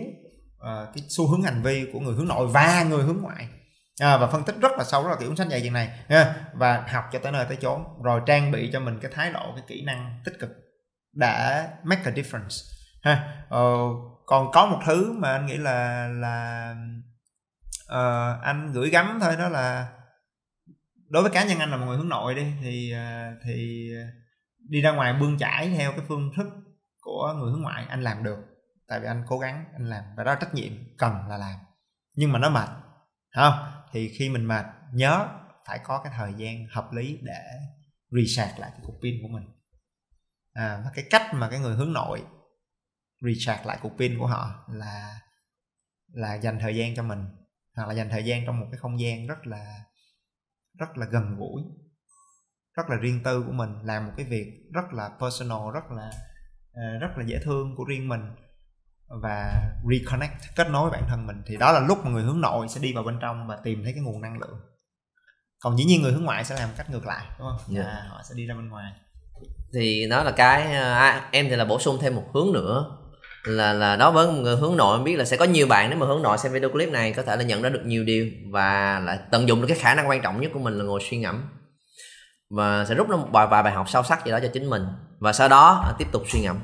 S1: uh, cái xu hướng hành vi của người hướng nội và người hướng ngoại à, và phân tích rất là sâu rất là kỹ cuốn sách dạy chuyện này nha. Và học cho tới nơi tới chốn rồi trang bị cho mình cái thái độ cái kỹ năng tích cực đã make a difference ha. Ờ, còn có một thứ mà anh nghĩ là là uh, anh gửi gắm thôi đó là đối với cá nhân anh là một người hướng nội đi thì uh, thì đi ra ngoài bươn chải theo cái phương thức của người hướng ngoại anh làm được tại vì anh cố gắng anh làm và đó là trách nhiệm cần là làm nhưng mà nó mệt không thì khi mình mệt nhớ phải có cái thời gian hợp lý để reset lại cái cục pin của mình. À, và cái cách mà cái người hướng nội recharge lại cục pin của họ là là dành thời gian cho mình hoặc là dành thời gian trong một cái không gian rất là rất là gần gũi rất là riêng tư của mình làm một cái việc rất là personal rất là uh, rất là dễ thương của riêng mình và reconnect kết nối với bản thân mình. Thì đó là lúc mà người hướng nội sẽ đi vào bên trong và tìm thấy cái nguồn năng lượng. Còn dĩ nhiên người hướng ngoại sẽ làm cách ngược lại đúng không? Yeah. Dạ. à, họ sẽ đi ra bên ngoài.
S2: Thì đó là cái à, em thì là bổ sung thêm một hướng nữa. Là là đó với người hướng nội em biết là sẽ có nhiều bạn nếu mà hướng nội xem video clip này có thể là nhận ra được nhiều điều và lại tận dụng được cái khả năng quan trọng nhất của mình là ngồi suy ngẫm. Và sẽ rút ra một vài, vài bài học sâu sắc gì đó cho chính mình. Và sau đó à, tiếp tục suy ngẫm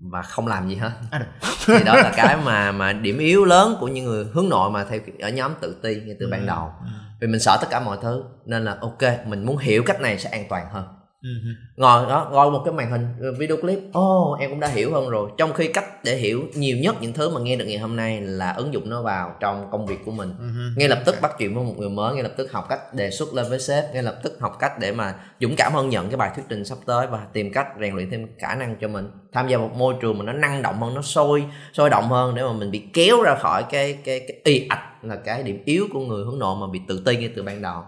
S2: và không làm gì hết. À, thì đó là cái mà mà điểm yếu lớn của những người hướng nội mà theo ở nhóm tự ti ngay từ ừ, ban đầu. Ừ. vì mình sợ tất cả mọi thứ nên là ok mình muốn hiểu cách này sẽ an toàn hơn Uh-huh. ngồi đó coi một cái màn hình ờ, video clip. Oh, em cũng đã hiểu hơn rồi. Trong khi cách để hiểu nhiều nhất những thứ mà nghe được ngày hôm nay là ứng dụng nó vào trong công việc của mình. Uh-huh. ngay lập tức bắt chuyện với một người mới ngay lập tức học cách đề xuất lên với sếp ngay lập tức học cách để mà dũng cảm hơn nhận cái bài thuyết trình sắp tới và tìm cách rèn luyện thêm khả năng cho mình. Tham gia một môi trường mà nó năng động hơn nó sôi sôi động hơn để mà mình bị kéo ra khỏi cái cái cái y ạch là cái điểm yếu của người hướng nội mà bị tự ti ngay từ ban đầu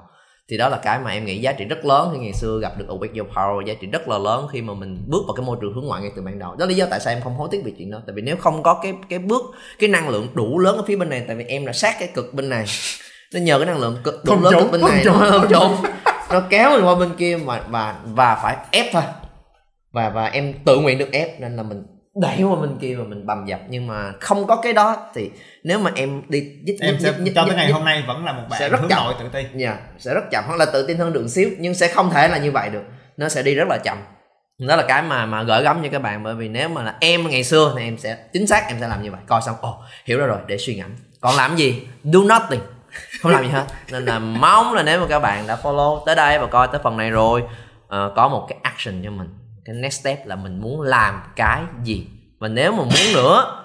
S2: thì đó là cái mà em nghĩ giá trị rất lớn khi ngày xưa gặp được Awake Your Power giá trị rất là lớn khi mà mình bước vào cái môi trường hướng ngoại ngay từ ban đầu. Đó lý do tại sao em không hối tiếc về chuyện đó. Tại vì nếu không có cái cái bước cái năng lượng đủ lớn ở phía bên này tại vì em là sát cái cực bên này nó nhờ cái năng lượng cực đủ lớn cực bên này nó không trốn. Nó kéo mình qua bên kia mà và và phải ép thôi. Và và em tự nguyện được ép nên là mình đẩy qua bên kia và mình bầm dập nhưng mà không có cái đó thì nếu mà em đi
S1: dít, em dít, sẽ dít, cho tới ngày hôm nay vẫn là một bạn sẽ rất hướng chậm. nội tự tin
S2: dạ yeah, sẽ rất chậm hoặc là tự tin hơn được xíu nhưng sẽ không thể là như vậy được. Nó sẽ đi rất là chậm. Đó là cái mà mà gửi gắm cho các bạn bởi vì nếu mà là em ngày xưa thì em sẽ chính xác em sẽ làm như vậy. Coi xong ồ oh, hiểu ra rồi để suy ngẫm. Còn làm gì? Do nothing. Không làm gì hết. Nên là mong là nếu mà các bạn đã follow tới đây và coi tới phần này rồi uh, có một cái action cho mình cái next step là mình muốn làm cái gì. Và nếu mà muốn nữa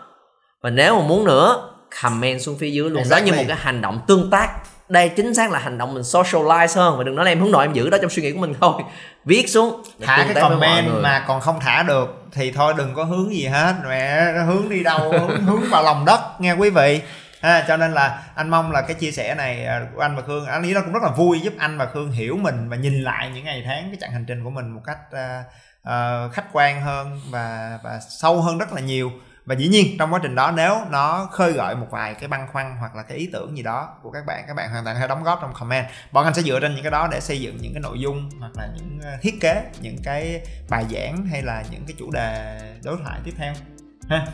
S2: và nếu mà muốn nữa comment xuống phía dưới luôn. Exactly. đó như một cái hành động tương tác. Đây chính xác là hành động mình socialize hơn. Và đừng nói là em hướng nội em giữ đó trong suy nghĩ của mình thôi. Viết xuống.
S1: Thả cái comment mà còn không thả được thì thôi đừng có hướng gì hết. Mẹ hướng đi đâu? Hướng, hướng vào lòng đất nghe quý vị. À, cho nên là anh mong là cái chia sẻ này à, của anh và khương anh nghĩ nó cũng rất là vui giúp anh và khương hiểu mình và nhìn lại những ngày tháng cái chặng hành trình của mình một cách uh, uh, khách quan hơn và và sâu hơn rất là nhiều. Và dĩ nhiên trong quá trình đó nếu nó khơi gợi một vài cái băn khoăn hoặc là cái ý tưởng gì đó của các bạn các bạn hoàn toàn có thể đóng góp trong comment. Bọn anh sẽ dựa trên những cái đó để xây dựng những cái nội dung hoặc là những ờ, thiết kế những cái bài giảng hay là những cái chủ đề đối thoại tiếp theo. Ha.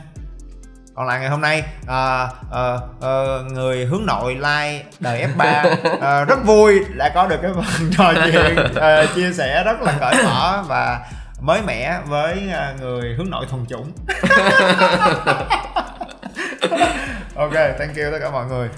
S1: Còn lại ngày hôm nay à, à, à, người hướng nội like đời F3 à, rất vui đã có được cái phần trò chuyện à, chia sẻ rất là cởi mở và mới mẻ với à, người hướng nội thuần chủng. Ok thank you tất cả mọi người